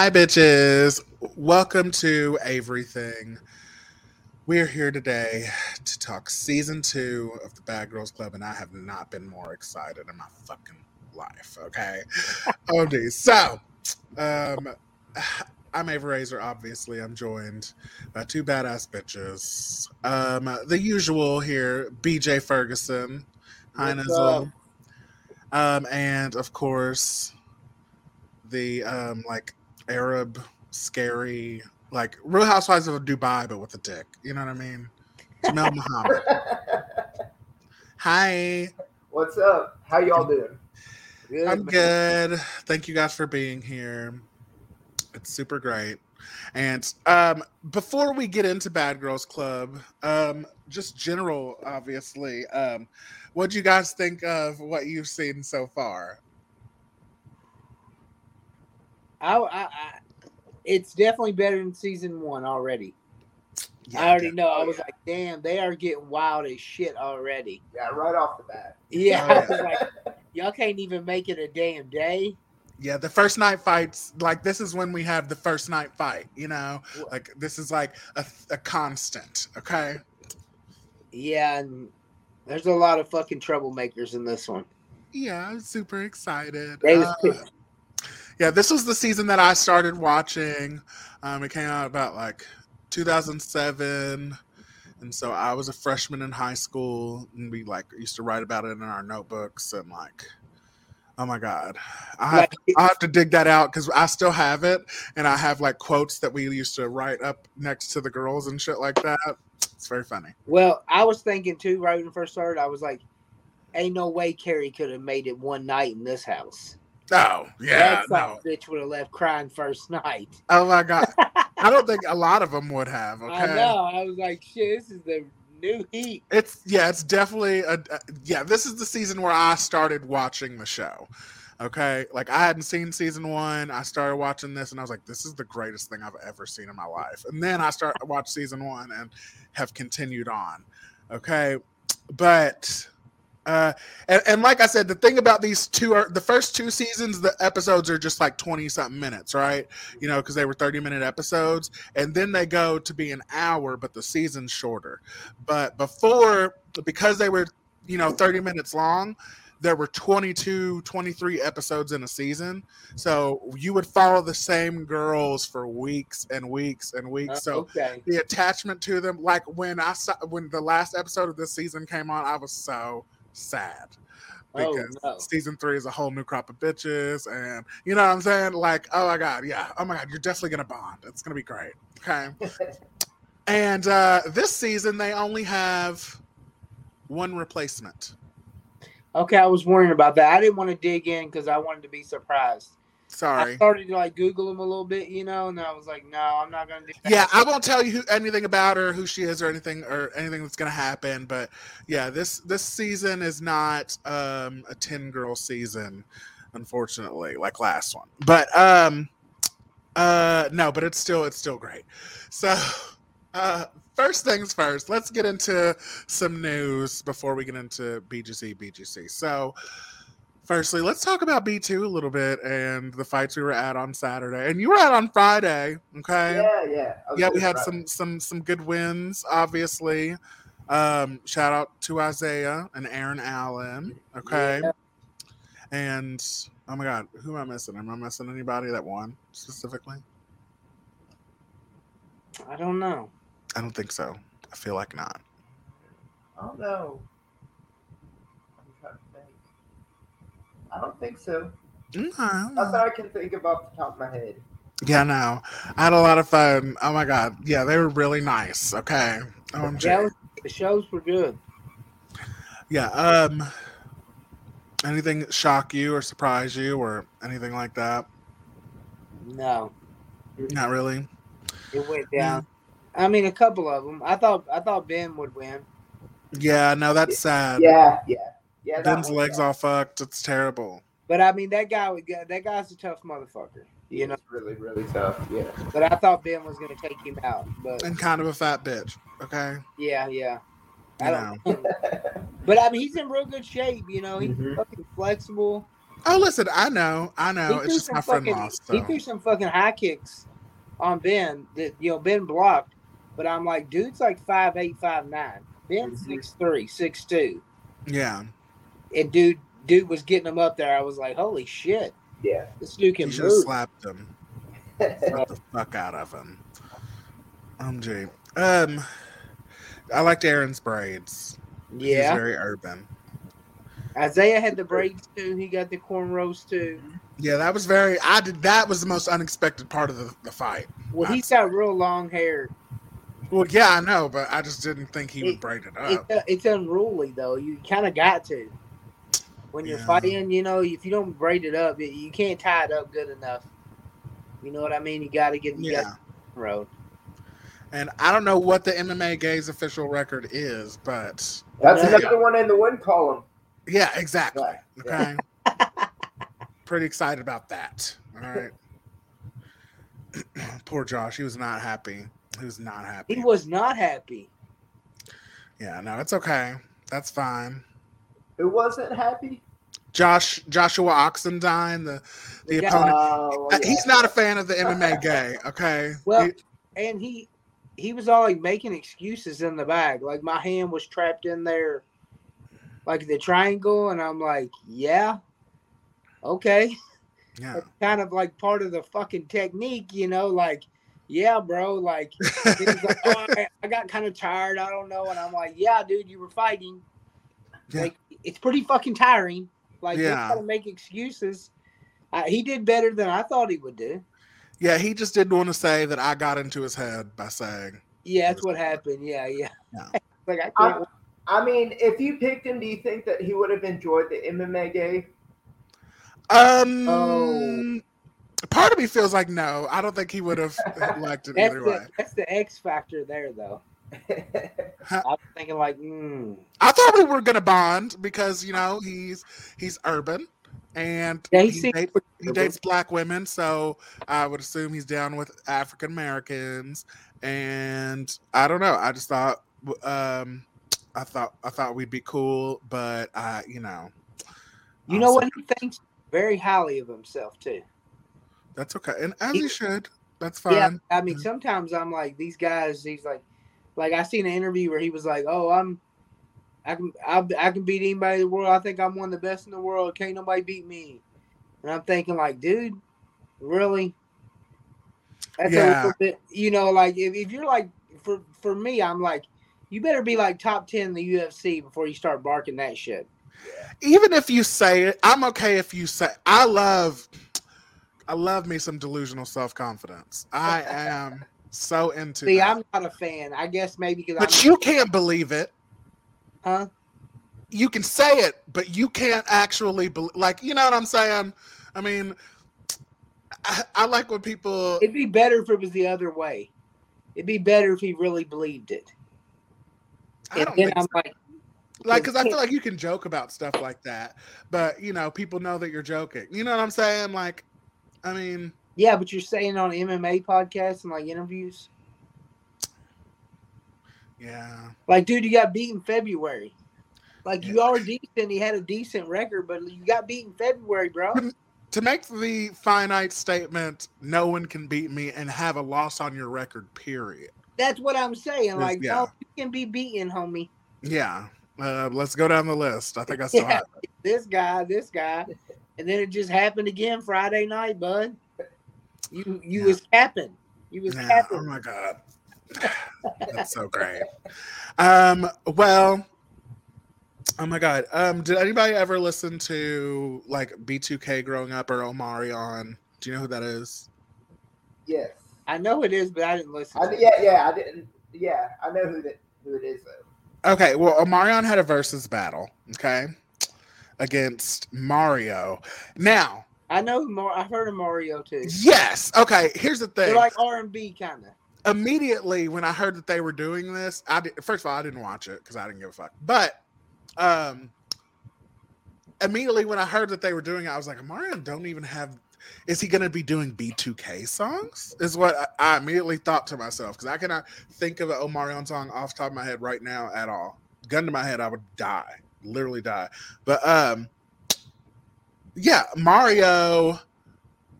Hi, bitches. Welcome to Everything. We're here today to talk season two of the Bad Girls Club, and I have not been more excited in my fucking life. Okay. oh, geez. So, um, I'm Avery Razor, obviously. I'm joined by two badass bitches. Um, the usual here, BJ Ferguson. Hi, Nizzle. Um, and of course, the um like Arab scary like Real Housewives of Dubai, but with a dick. You know what I mean? Jamel Muhammad. Hi, What's up? How y'all doing? Good, I'm man. good. Thank you guys for being here. It's super great. And um, before we get into Bad Girls Club, um, just general, obviously, um, what do you guys think of what you've seen so far? I, I, I, it's definitely better than season one already. I already know. I was like, damn, they are getting wild as shit already. Yeah, right off the bat. Yeah, Oh, I was like, y'all can't even make it a damn day. Yeah, the first night fights, like this is when we have the first night fight, you know? Like this is like a, a constant, okay? Yeah, and there's a lot of fucking troublemakers in this one. Yeah, I'm super excited. They was Uh, pissed. Yeah, this was the season that I started watching. Um, it came out about like 2007. And so I was a freshman in high school and we like used to write about it in our notebooks and like oh my god. I have, I have to dig that out because I still have it and I have like quotes that we used to write up next to the girls and shit like that. It's very funny. well, I was thinking too, right when it first started, I was like, ain't no way Kerry could have made it one night in this house. Oh, yeah, that no. son of a bitch would have left crying first night. Oh my god. I don't think a lot of them would have. Okay. I know. I was like, shit, this is the new heat. It's yeah, it's definitely a, a- yeah. This is the season where I started watching the show. Okay, like I hadn't seen season one. I started watching this, and I was like, "This is the greatest thing I've ever seen in my life." And then I start watch season one and have continued on. Okay, but uh, and, and like I said, the thing about these two are the first two seasons, the episodes are just like twenty something minutes, right? You know, because they were thirty minute episodes, and then they go to be an hour, but the season's shorter. But before, because they were, you know, 30 minutes long, there were 22, 23 episodes in a season. So you would follow the same girls for weeks and weeks and weeks. Uh, so okay. the attachment to them, like when I saw when the last episode of this season came on, I was so sad. Oh, Because no. season three is a whole new crop of bitches, and you know what I'm saying? Like, oh my god, yeah, oh my god, you're definitely gonna bond. It's gonna be great. Okay. And uh, this season, they only have one replacement. Okay, I was worrying about that. I didn't want to dig in because I wanted to be surprised. I started to like Google them a little bit, you know, and I was like, no, I'm not gonna do that. Yeah, I won't tell you who, anything about her, who she is, or anything, or anything that's gonna happen. But yeah, this this season is not um, a ten girl season, unfortunately, like last one. But um, uh, no, but it's still it's still great. So, uh, first things first, let's get into some news before we get into BGC BGC. So. Firstly, let's talk about B2 a little bit and the fights we were at on Saturday. And you were at on Friday, okay? Yeah, yeah. Yeah, we had about some some some good wins, obviously. Um, shout out to Isaiah and Aaron Allen. Okay. Yeah. And oh my god, who am I missing? Am I missing anybody that won specifically? I don't know. I don't think so. I feel like not. I don't know. I'm trying to think. I don't think so. That I can think of off the top of my head. Yeah, no. I had a lot of fun. Oh my god. Yeah, they were really nice. Okay. OMG. Yeah, it the shows were good. Yeah. Um. Anything shock you or surprise you or anything like that? No, Not really. it went down. I mean, a couple of them. I thought I thought Ben would win. Yeah. No, that's sad. Yeah, yeah, yeah. Ben's legs all fucked. It's terrible. But I mean, that guy, would get- that guy's a tough motherfucker, you know. It's really, really tough. Yeah. But I thought Ben was gonna take him out. But And kind of a fat bitch. Okay. yeah, yeah. You I know. don't. but I mean, he's in real good shape. You know, he's Mhm. fucking flexible. Oh, listen, I know, I know. He It's threw just some my friend fucking- lost. He threw some fucking high kicks on Ben that you know Ben blocked, but I'm like, dude's like five eight, five nine. Ben's Mhm. six three, six two, Yeah, and dude, dude was getting him up there. I was like, holy shit, Yeah. this dude you can should have move. slapped him. Slap the fuck out of him. MG. Um, I liked Aaron's braids. Yeah. He's very urban. Isaiah had the braids too. He got the cornrows too. Yeah, that was very. I did. That was the most unexpected part of the, the fight. Well, he's got real long hair. Well, yeah, I know, but I just didn't think he would It- braid it It's, up. it's unruly though. You kind of got to. When you're Yeah. fighting, you know, if you don't braid it up, you- you can't tie it up good enough. You know what I mean? You got to get you Yeah, got the road. and I don't know what the MMA Gays official record is, but That's Yeah. another one in the win column. yeah, exactly. Yeah. Okay. Pretty excited about that. All right. Poor Josh. He was not happy. He was not happy. He was not happy. Yeah, no, it's okay. That's fine. Who wasn't happy? Josh Joshua Oxendine, the the The opponent. Oh, uh, yeah. He's not a fan of the MMA gay. Okay. Well, He- and he he was all like making excuses in the bag. Like my hand was trapped in there, like the triangle, and I'm like, yeah, okay. yeah. That's kind of like part of the fucking technique, you know, like, yeah, bro, like, like, oh, I, I got kind of tired, I don't know, and I'm like, yeah, dude, you were fighting, Yeah. like, it's pretty fucking tiring, like, you Yeah. gotta make excuses. Uh, he did better than I thought he would do. Yeah, he just didn't want to say that I got into his head by saying, Yeah, that's what happened. Yeah, yeah. Yeah. like I I, can't. I mean, if you picked him, do you think that he would have enjoyed the MMA game? um, Oh. part of me feels like no. I don't think he would have liked it that's either the that's the X factor there, though. I was thinking like, mm, I thought we were gonna bond because you know he's he's urban and Yeah, he he, seems dates, he dates black women, so I would assume he's down with African Americans. And I don't know. I just thought, um, I thought I thought we'd be cool, but I, you know, you know what he thinks very highly of himself too. That's okay, and as He- he should. That's fine. Yeah, I mean, sometimes I'm like these guys. He's like, like I seen an interview where he was like, "Oh, I'm, I can, I, I can beat anybody in the world. I think I'm one of the best in the world. Can't nobody beat me." And I'm thinking, like, dude, really? That's a Yeah. little bit, you know, like if, if you're like, for for me, I'm like, you better be like top ten in the UFC before you start barking that shit. Even if you say it, I'm okay if you say. I love, I love me some delusional self confidence. I am so into. See, that. I'm not a fan. I guess maybe because but I'm, you can't believe it. huh? You can say it, but you can't actually believe. Like, you know what I'm saying? I mean, I, I like when people. It'd be better if it was the other way. It'd be better if he really believed it. I And don't then think I'm so. like, like because I feel like you can joke about stuff like that, but you know, people know that you're joking. You know what I'm saying? Like, I mean, yeah, but you're saying on MMA podcasts and like interviews, yeah, like, dude, you got beat in February. Like, you are decent. He had a decent record, but you got beat in February, bro. to make the finite statement, no one can beat me, and have a loss on your record. Period. That's what I'm saying. Like, yeah. no, you can be beaten, homie. Yeah. Uh, let's go down the list. I think I still Yeah. This guy, this guy, and then it just happened again Friday night, bud. You you Yeah. was capping. You was Yeah. capping. Oh my god, that's so great. Um. Well. Oh my god. Um. Did anybody ever listen to like B2K growing up or Omarion? Do you know who that is? yes. I know who it is, but I didn't listen. I, to it. yeah, yeah, I didn't. Yeah, I know who that who it is though. Okay. Well, Omarion had a versus battle. Okay. Against Mario. Now, I know more. I've heard of Mario too. yes. Okay. Here's the thing. They're like R and B kind of. immediately when I heard that they were doing this, I did, first of all I didn't watch it because I didn't give a fuck. But um, immediately when I heard that they were doing it, I was like, Mario don't even have. Is he going to be doing B2K songs? Is what I, I immediately thought to myself because I cannot think of an Omarion song off the top of my head right now at all. Gun to my head, I would die, literally die. But um, yeah, Mario.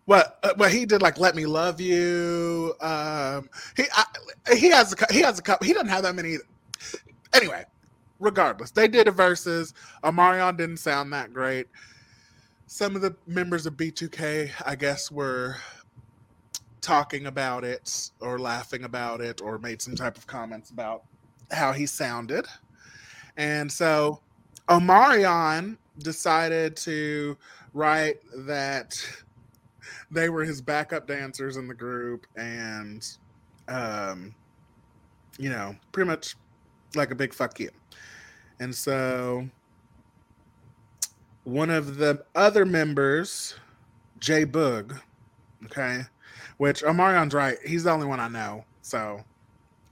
What? Uh, what he did like "Let Me Love You." Um, he I, he has a he has a couple. He doesn't have that many. Anyway, regardless, they did a verses. Omarion didn't sound that great. Some of the members of B2K, I guess, were talking about it or laughing about it or made some type of comments about how he sounded. And so Omarion decided to write that they were his backup dancers in the group and um you know pretty much like a big fuck you and so one of the other members jay boog okay which omarion's right he's the only one i know so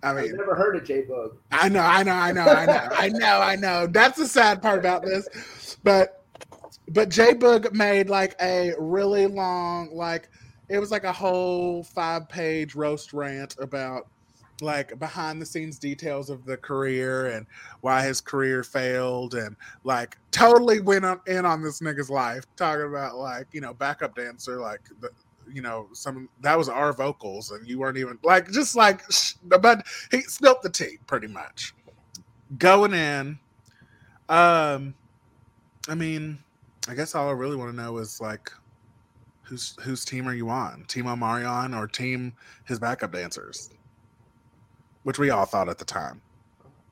i I've mean never heard of J Boog. I know, I know, I know, I know, I know, I know. That's the sad part about this. But but J Boog made like a really long, like it was like a whole five page roast rant about like behind the scenes details of the career and why his career failed and like totally went in on this nigga's life talking about like you know backup dancer like the you know some that was our vocals and you weren't even like just like but he spilled the tea pretty much. Going in um i mean i guess all i really want to know is like whose whose team are you on team omarion or team his backup dancers which we all thought at the time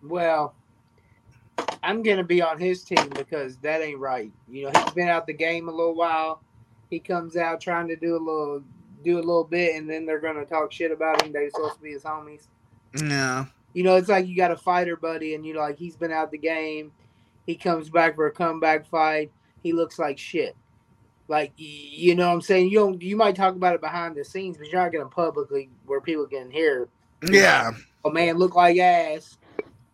Well, I'm gonna be on his team because that ain't right. You know, he's been out the game a little while. He comes out trying to do a little do a little bit and then they're gonna talk shit about him. They're supposed to be his homies. yeah You know, it's like you got a fighter buddy and you know, like he's been out the game. He comes back for a comeback fight. He looks like shit. Like you know what I'm saying? You don't you might talk about it behind the scenes, but you're not gonna publicly where people can hear yeah a man look like ass.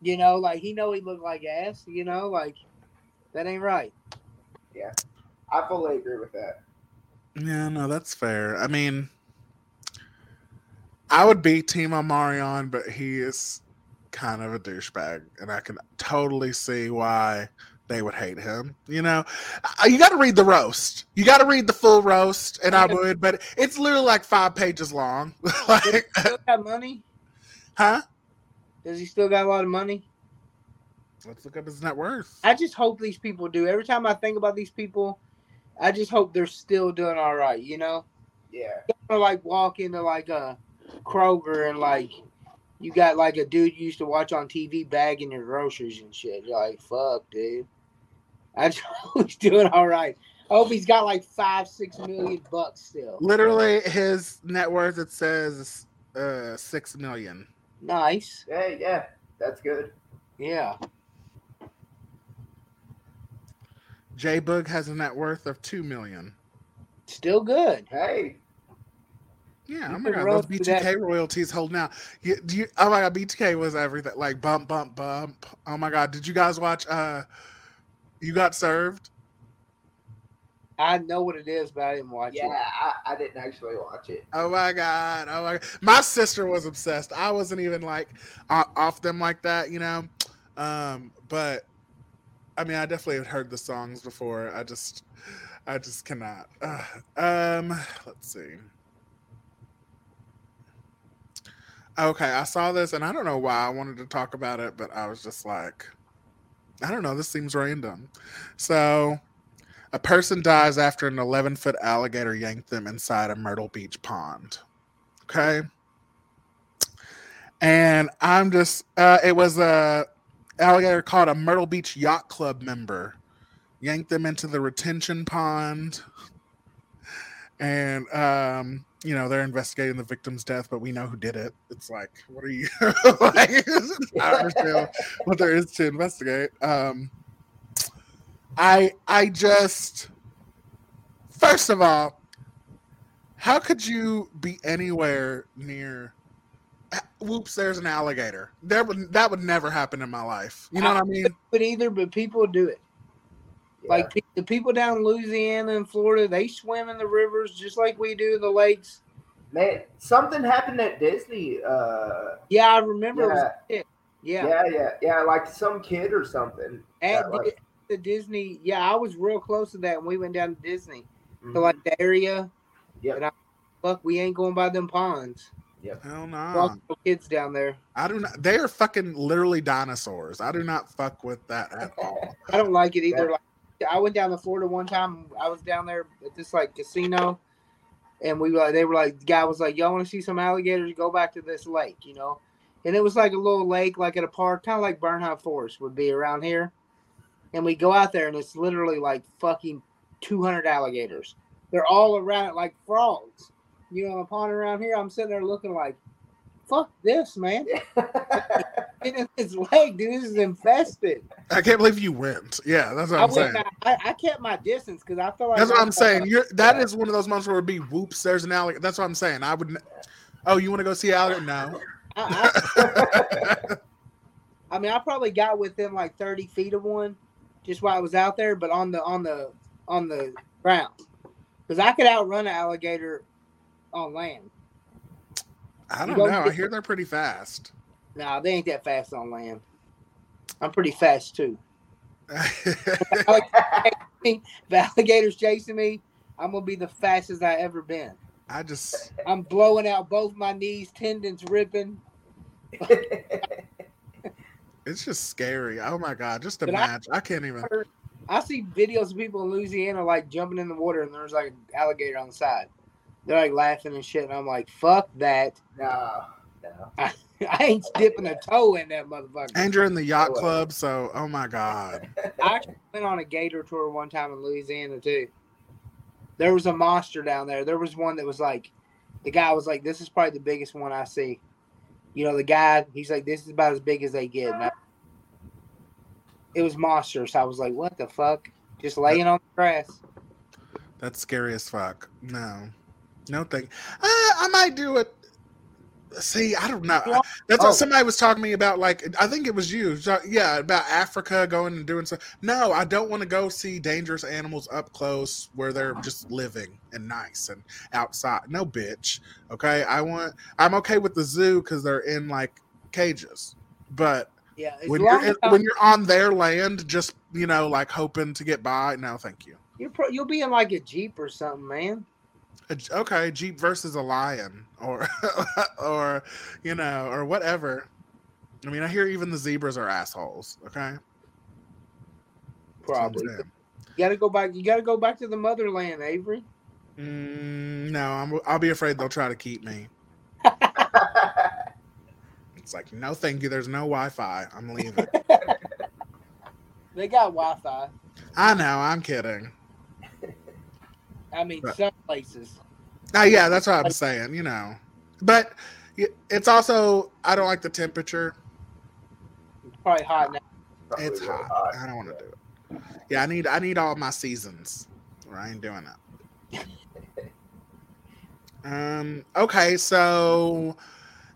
You know, like he know he look like ass. You know, like that ain't right. Yeah. I fully agree with that. Yeah, no, that's fair. I mean, I would be Team Omarion, but he is kind of a douchebag, and I can totally see why they would hate him. You know, you got to read the roast. You got to read the full roast, and I would, but it's literally like five pages long. like, Still got money? huh? Does he still got a lot of money? Let's look up his net worth. I just hope these people do. Every time I think about these people, I just hope they're still doing all right. You know, Yeah. or like walk into like a Kroger and like you got like a dude you used to watch on TV bagging your groceries and shit. You're like, fuck, dude. I just hope he's doing all right. I hope he's got like five, six million bucks still. Literally, his net worth it says uh six million. Nice. Yeah, yeah. That's good. Yeah. J Boog has a net worth of two million. Still good. Hey. Yeah, You oh my god, roll those through B2K that. royalties holding out. You, do you, oh my god, B2K was everything. Like bump, bump, bump. Oh my god, did you guys watch? uh You got served. I know what it is, but I didn't watch Yeah, it. I, I didn't actually watch it. Oh my god, oh my. God. My sister was obsessed. I wasn't even like off them like that, you know. Um, but I mean, I definitely had heard the songs before. I just, I just cannot. Ugh. Um, let's see. Okay, I saw this and I don't know why I wanted to talk about it, but I was just like, I don't know, this seems random. So, a person dies after an 11 foot alligator yanked them inside a Myrtle Beach pond. Okay. And I'm just, uh, it was a alligator called a Myrtle Beach Yacht Club member, yanked them into the retention pond. And, um, you know, they're investigating the victim's death, but we know who did it. It's like, what are you like? I understand what there is to investigate. Um, I I just first of all, how could you be anywhere near? Whoops! There's an alligator. There would that would never happen in my life. You know what I mean? But either, but people do it. Yeah. Like pe- the people down in Louisiana and Florida, they swim in the rivers just like we do in the lakes. man, something happened at Disney. Uh, Yeah, I remember. It was yeah, a kid. Yeah, yeah, yeah, yeah, like some kid or something. At that, like- to Disney. Yeah, I was real close to that when we went down to Disney. Mhm. To like the area. Yeah. Fuck, we ain't going by them ponds. Hell We're all no. little kids down there. I do not. They are fucking literally dinosaurs. I do not fuck with that at all. I don't like it either. Yeah. Like, I went down to Florida one time. I was down there at this like casino, and we were. They were like, the guy was like, "Y'all want to see some alligators? Go back to this lake," you know. And it was like a little lake, like at a park, kind of like Bernheim Forest would be around here. And we go out there, and it's literally like fucking two hundred alligators. They're all around it like frogs. You know, upon around here, I'm sitting there looking like, "Fuck this, man!" in his leg, dude. This is infested. I can't believe you went. Yeah, that's what I I'm saying. I, I kept my distance because I felt like That's what I'm saying. You're that is one of those moments where it'd be whoops. There's an alligator. That's what I'm saying. I would. Oh, you want to go see alligator? No. I, I, I mean, I probably got within like 30 feet of one, just while I was out there, but on the on the on the ground, because I could outrun an alligator on land. I don't You know. I hear they're pretty fast. Nah, they ain't that fast on land. I'm pretty fast too. If alligators chasing me, I'm gonna be the fastest I ever been. I just I'm blowing out both my knees, tendons ripping. it's just scary. Oh my god, just But I- imagine. I, can't even. I see videos of people in Louisiana like jumping in the water and there's like an alligator on the side. They're like laughing and shit, and I'm like, fuck that. no, no. I ain't dipping a toe in that motherfucker. And you're in the yacht club, so oh my god. I actually went on a gator tour one time in Louisiana too. There was a monster down there. There was one that was like, the guy was like, "This is probably the biggest one I see." You know, the guy, he's like, "This is about as big as they get." I- it was monstrous. I was like, "What the fuck?" Just laying on the grass. That's scary as fuck. No, no thing. Uh, I might do it. See, I don't know. That's Oh. what somebody was talking to me about. Like, I think it was you. Yeah, about Africa going and doing stuff. No, I don't want to go see dangerous animals up close where they're just living and nice and outside. No, bitch. Okay, I want. I'm okay with the zoo because they're in like cages, but Yeah, when you're in, when you're on their land, just you know, like hoping to get by. No, thank you. You're pro- you'll be in like a jeep or something, man. Okay jeep versus a lion or or you know or whatever i mean i hear even the zebras are assholes okay That's what I'm Probably. You gotta go back. You gotta go back to the motherland, Avery. Mm, no I'm, i'll be afraid they'll try to keep me it's like no thank you there's no wi-fi i'm leaving They got Wi-Fi. i know i'm kidding I mean, Right. some places. Ah, yeah that's what i'm saying you know but it's also i don't like the temperature It's probably hot now. Probably it's really hot. I don't want to do it. Yeah, I need I need all my seasons. Or I ain't doing that. um. Okay, so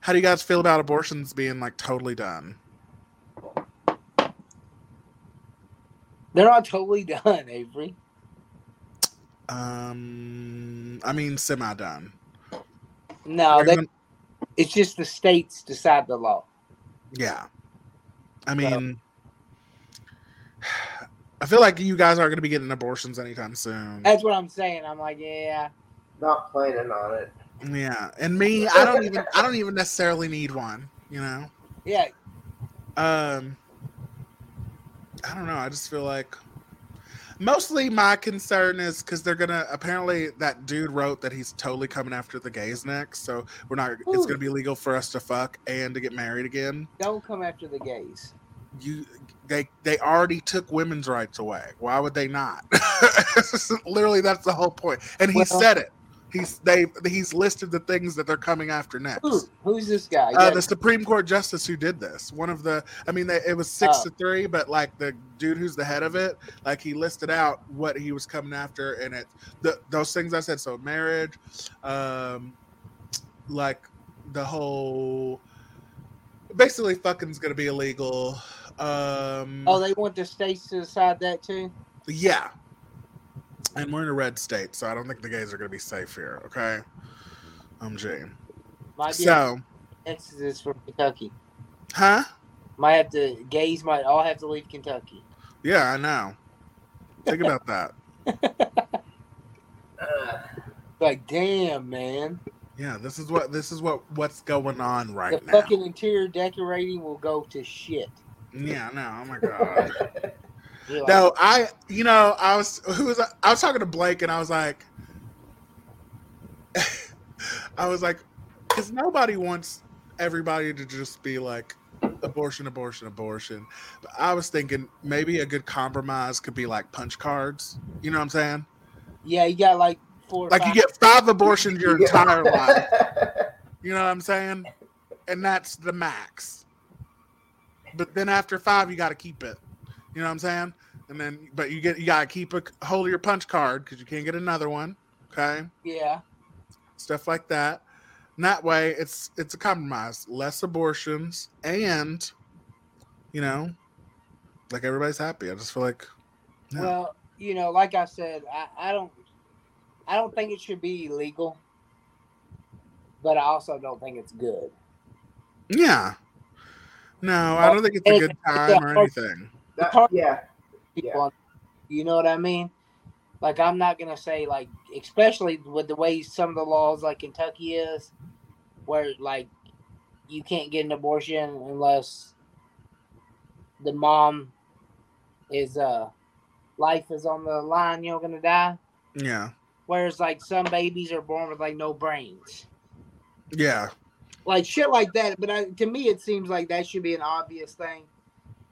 how do you guys feel about abortions being like totally done? They're not totally done, Avery. Um. I mean, semi done. No, they, it's just the states decide the law. Yeah. I mean, I feel like you guys aren't going to be getting abortions anytime soon. That's what I'm saying. I'm like, yeah, Not planning on it. Yeah, and me, I don't even I don't even necessarily need one. You know. yeah. Um, I don't know. I just feel like mostly my concern is because they're gonna apparently that dude wrote that he's totally coming after the gays next, so we're not. It's gonna be legal for us to fuck and to get married again. Don't come after the gays. You, they, they already took women's rights away. Why would they not? Literally, that's the whole point. And he Well- said it. He's they he's listed the things that they're coming after next. Who? Who's this guy? Uh, Yeah, the Supreme Court justice who did this. One of the, I mean, they, it was six Oh. to three, but like the dude who's the head of it, like he listed out what he was coming after, and it, the those things I said. So marriage, um, like the whole, basically, fucking's gonna be illegal. Um, oh, they want the states to decide that too. yeah, and we're in a red state, so I don't think the gays are gonna be safe here. Okay, um, G. Might be So, exodus from Kentucky. huh? Might have to gays might all have to leave Kentucky. Yeah, I know. Think about that. Uh, Like, damn, man. Yeah, this is what this is what what's going on right the now. fucking interior decorating will go to shit. Yeah, no, oh my god. You're No, I you know, I was who was I, I was talking to Blake and I was like I was like cuz nobody wants everybody to just be like abortion abortion abortion. But I was thinking maybe a good compromise could be like punch cards. You know what I'm saying? Yeah, you got like four. or Like you get 5 abortions your entire life. You know what I'm saying? And that's the max. But then after 5 you got to keep it. You know what I'm saying? And then, but you get you gotta keep a hold of your punch card because you can't get another one. Okay, Yeah, stuff like that. And that way, it's it's a compromise. Less abortions, and you know, like everybody's happy. I just feel like, Yeah. Well, you know, like I said, I, I don't, I don't think it should be illegal, but I also don't think it's good. yeah, no, I don't think it's a good time or anything. That- part- yeah. People, Yeah. you know what I mean? Like I'm not gonna say like, especially with the way some of the laws like Kentucky is, where like you can't get an abortion unless the mom is uh life is on the line. You're gonna die. Yeah, Whereas like some babies are born with like no brains. yeah, like shit like that. But I, to me, it seems like that should be an obvious thing.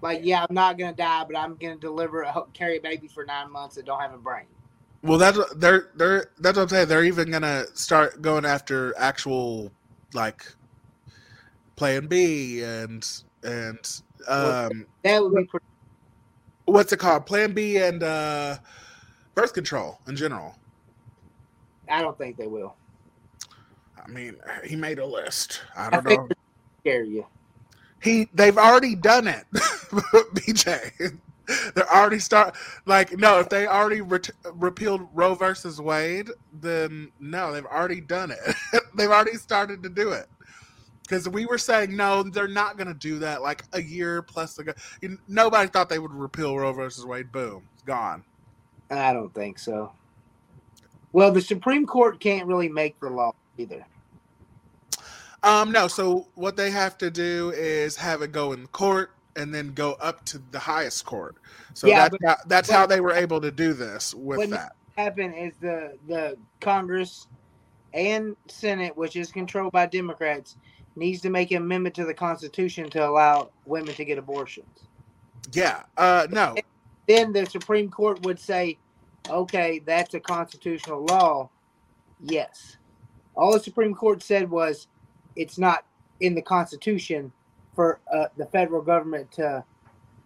Like, yeah, I'm not gonna die, but I'm gonna deliver, a, carry a baby for nine months that don't have a brain. Well, that's they're they're that's what I'm saying. They're even gonna start going after actual like Plan B and and um That would be pretty. what's it called? Plan B and uh birth control in general. I don't think they will I mean, he made a list. I I don't think know. scare you. He they've already done it, BJ. They're already start like no. If they already ret- repealed Roe versus Wade, then no, they've already done it. they've already started to do it. Because we were saying no, they're not going to do that. Like a year plus ago, nobody thought they would repeal Roe versus Wade. Boom, gone. I don't think so. Well, the Supreme Court can't really make the law either. Um, no. So what they have to do is have it go in court and then go up to the highest court. So Yeah, that's how, that's how they were able to do this with that. Happen is the the Congress and Senate, which is controlled by Democrats, needs to make an amendment to the Constitution to allow women to get abortions. Yeah. Uh, no. then the Supreme Court would say, okay, that's a constitutional law. Yes. All the Supreme Court said was it's not in the Constitution for uh, the federal government to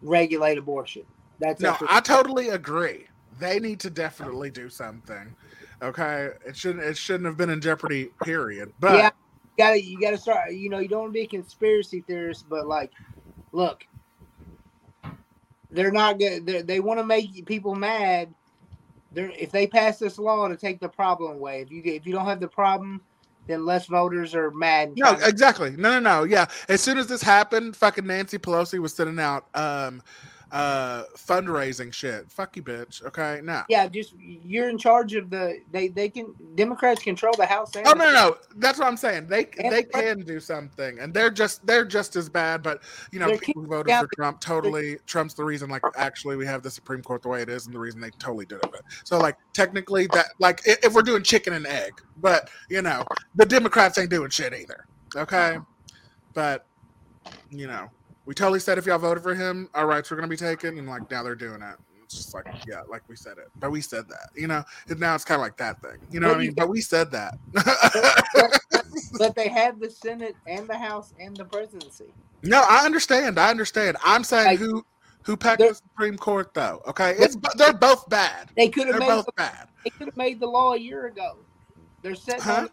regulate abortion. That's No, I totally agree. They need to definitely do something. Okay, it shouldn't. It shouldn't have been in jeopardy. Period. But Yeah. you gotta you gotta start. You know, you don't want to be a conspiracy theorist, but like, look, they're not good. They they want to make people mad. They're if they pass this law to take the problem away. If you if you don't have the problem, then less voters are mad. no, exactly. No, no, no. Yeah. As soon as this happened, fucking Nancy Pelosi was sending out um, uh, fundraising shit. Fuck you, bitch. Okay. No. yeah, just you're in charge of the. They they can Democrats control the House. Oh the no, no, that's what I'm saying. They And they the can do something, and they're just they're just as bad. But you know, people who voted for Trump totally Trump's the reason. Like, actually, we have the Supreme Court the way it is, and the reason they totally did it. So, like, technically, that like if we're doing chicken and egg, but you know, the Democrats ain't doing shit either. Okay, but you know, we totally said if y'all voted for him, our rights were gonna be taken, and like now they're doing it. It's just like, yeah, like we said it, but we said that, you know. And now it's kind of like that thing, you know what I But mean? But we said that. But they had the Senate and the House and the presidency. No, I understand. I understand. I'm saying Like, who who packed the Supreme Court though. Okay, it's they're both bad. They could have made both the, bad. they could have made the law a year ago. They're sitting Huh? on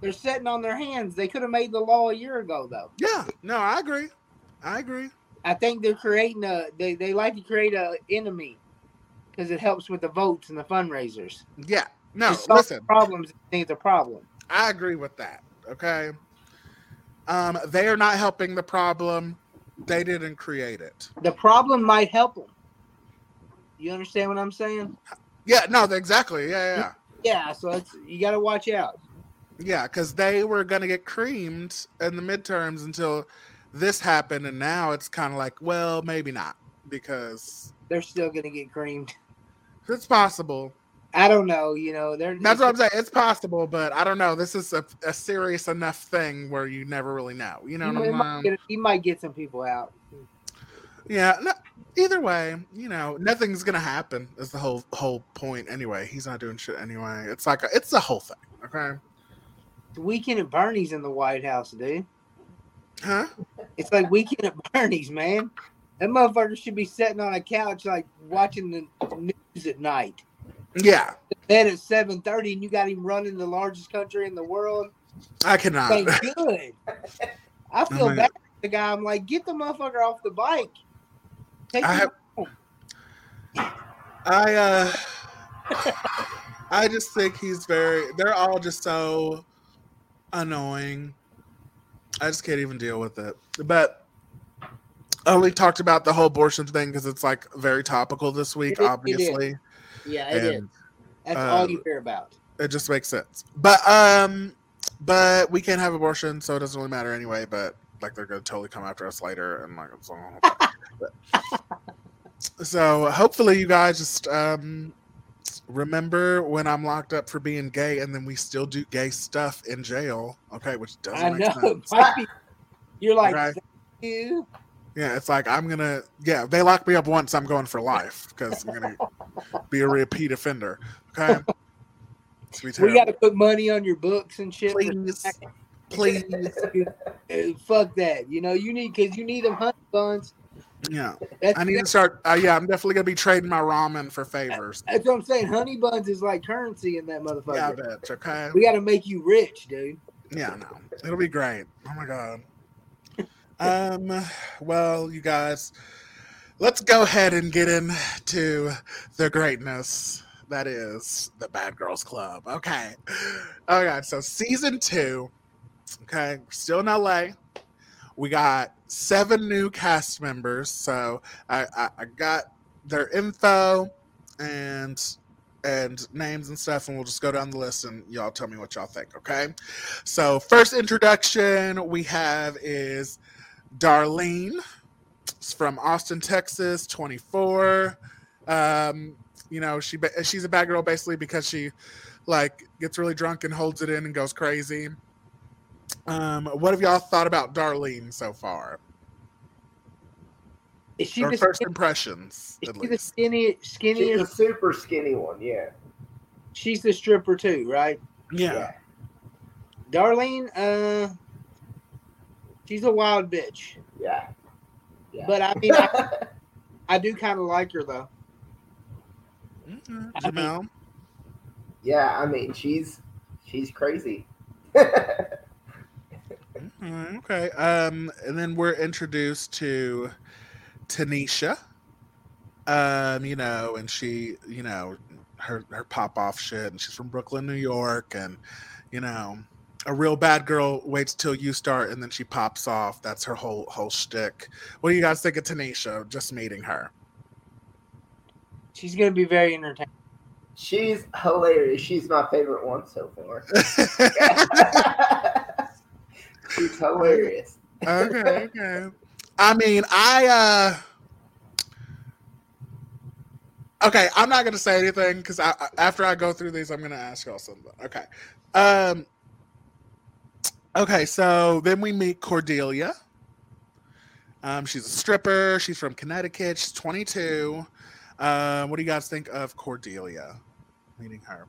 they're sitting on their hands. They could have made the law a year ago though. Yeah. No, I agree. I agree. I think they're creating a they, they like to create a enemy because it helps with the votes and the fundraisers. Yeah. No, listen. problems it's a problem. I agree with that. Okay. Um, they are not helping the problem. They didn't create it. The problem might help them. You understand what I'm saying? Yeah, no, exactly. Yeah, yeah. Yeah, so it's, you got to watch out. Yeah, because they were going to get creamed in the midterms until this happened. And now it's kind of like, well, maybe not because They're still to get creamed. it's possible. I don't know. You know, they're That's what I'm saying. It's possible, but I don't know. This is a, a serious enough thing where you never really know. You know he, what I'm might get, he might get some people out. Yeah. No, either way, you know, nothing's gonna happen. Is the whole whole point anyway? He's not doing shit anyway. It's like a, it's the whole thing. Okay. The weekend at Bernie's in the White House, dude. Huh? It's like weekend at Bernie's, man. That motherfucker should be sitting on a couch like watching the news at night. Yeah. Then at seven thirty, and you got him running the largest country in the world. I cannot. Ain't good. I feel Oh bad for the guy. I'm like, get the motherfucker off the bike. Take I have- home. I uh I just think he's very they're all just so annoying. I just can't even deal with it. But I only talked about the whole abortion thing because it's like very topical this week, It is- it is. obviously. Yeah, it is. And That's uh, all you care about. it just makes sense. But um but we can't have abortion, so it doesn't really matter anyway, but like they're gonna totally come after us later and like so, so hopefully you guys just um remember when I'm locked up for being gay and then we still do gay stuff in jail. Okay, which doesn't I make know. Be- You're like, Okay. You. Yeah, it's like I'm gonna yeah, they lock me up once, I'm going for life because I'm gonna be a repeat offender. Okay. It's gonna be We gotta put money on your books and shit. please, please. Fuck that. You know, you need because you need them honey buns. Yeah. That's, I need to start. Uh, yeah, I'm definitely gonna be trading my ramen for favors. that's what I'm saying. Honey buns is like currency in that motherfucker. Yeah, bitch. Okay. we got to make you rich, dude. Yeah, no, it'll be great. Oh my god. Um. Well, you guys, let's go ahead and get into the greatness that is the Bad Girls Club. Okay. Oh god. So season two. Okay, we're still in LA. We got seven new cast members. So I, I, I got their info and and names and stuff, and we'll just go down the list and y'all tell me what y'all think, okay? So first introduction we have is Darlene. It's from Austin, Texas, 24. Um, you know, she she's a bad girl basically because she like gets really drunk and holds it in and goes crazy. Um, what have y'all thought about Darlene so far? Is she Or the first skin- impressions, is at she the least. skinny She's skinniest? a super skinny one, yeah. She's the stripper too, right? Yeah. Darlene, uh, she's a wild bitch. Yeah. Yeah. But I mean, I, I do kind of like her though. Mhm. I mean- Jamel. yeah, I mean she's she's crazy. Mhm, Okay. Um, and then we're introduced to Tanisha. Um, you know, and she, you know, her her pop off shit, and she's from Brooklyn, New York, and you know, a real bad girl waits till you start, and then she pops off. That's her whole whole shtick. What do you guys think of Tanisha? Just meeting her. She's gonna be very entertaining. she's hilarious. She's my favorite one so far. she's hilarious. okay, okay. I mean, I uh Okay, I'm not gonna say anything because I, I- after I go through these, I'm gonna ask y'all something. Okay. Um Okay, so then we meet Cordelia. Um, she's a stripper, she's from Connecticut, she's 22. Um, what do you guys think of Cordelia? Meeting her.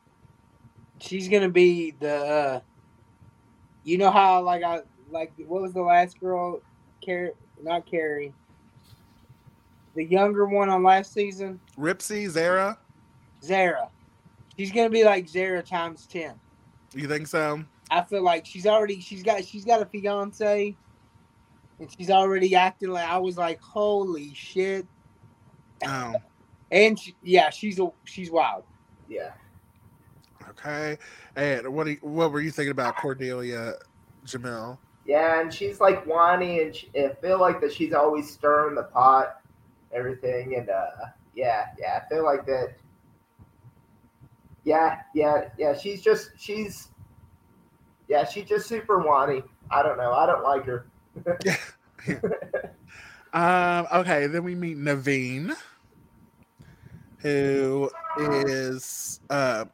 She's gonna be the. Uh, you know how like I like what was the last girl? Kerry, not Kerry. The younger one on last season, Ripsy, Zara, Zara. She's gonna be like Zara times ten. you think so? I feel like she's already she's got she's got a fiance, and she's already acting like I was like holy shit. Oh, And she, yeah, she's a she's wild. Yeah. okay. And what do you, what were you thinking about Cordelia, Jamil? Yeah, and she's like whiny, and she, I feel like that she's always stirring the pot. everything, and uh, yeah, yeah, I feel like that. Yeah, yeah, yeah. She's just she's yeah, she's just super whiny. I don't know. I don't like her. Um, okay, then we meet Neveen, who is uh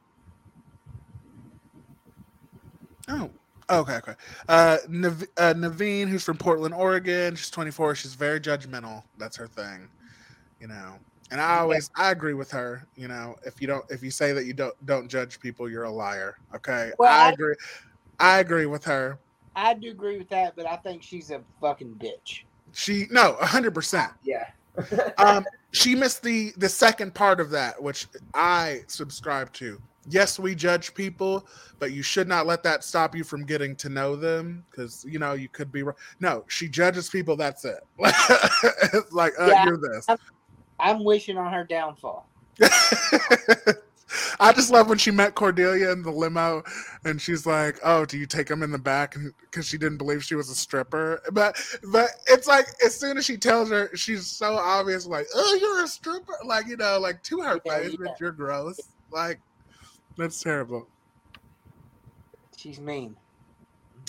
oh okay okay uh, Nav- uh Neveen, who's from Portland, Oregon. She's 24. She's very judgmental. That's her thing, you know. And I always I agree with her. You know, if you don't if you say that you don't don't judge people, you're a liar. Okay, Well, I I- agree. I agree with her. I do agree with that, but I think she's a fucking bitch. She no, hundred percent. Yeah. um, she missed the the second part of that, which I subscribe to. Yes, we judge people, but you should not let that stop you from getting to know them because you know you could be wrong. No, she judges people. That's it. like uh, Yeah. you're this. I'm wishing on her downfall. I just love when she met Cordelia in the limo, and she's like, "Oh, do you take him in the back?" Because she didn't believe she was a stripper. But but it's like as soon as she tells her, she's so obvious, like, "Oh, you're a stripper," like you know, like to her Yeah, face, yeah. "Bitch, you're gross." Like that's terrible. She's mean.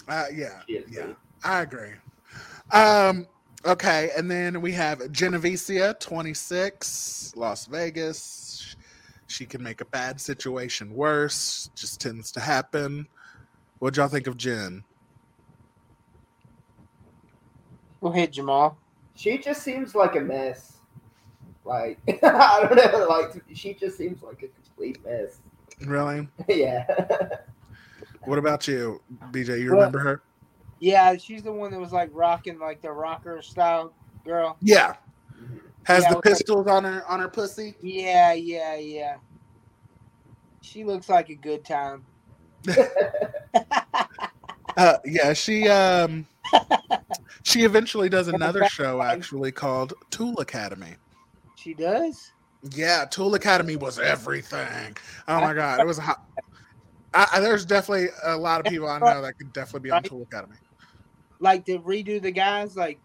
Uh, yeah, She yeah, mean. I agree. Um, okay, and then we have Jennavecia, 26, Las Vegas. She can make a bad situation worse. Just tends to happen. What'd y'all think of Jen? Go ahead, Jamal. She just seems like a mess. Like I don't know. Like she just seems like a complete mess. Really? yeah. What about you, BJ? You Well- remember her? Yeah, she's the one that was like rocking like the rocker style girl. Yeah. Has Yeah, the pistols on her on her pussy? Yeah, yeah, yeah. She looks like a good time. Uh, yeah, she um she eventually does another show actually called Tool Academy. She does. Yeah, Tool Academy was everything. Oh my god, it was hot. I, I, there's definitely a lot of people I know that could definitely be on Tool Academy. Like to redo the guys, like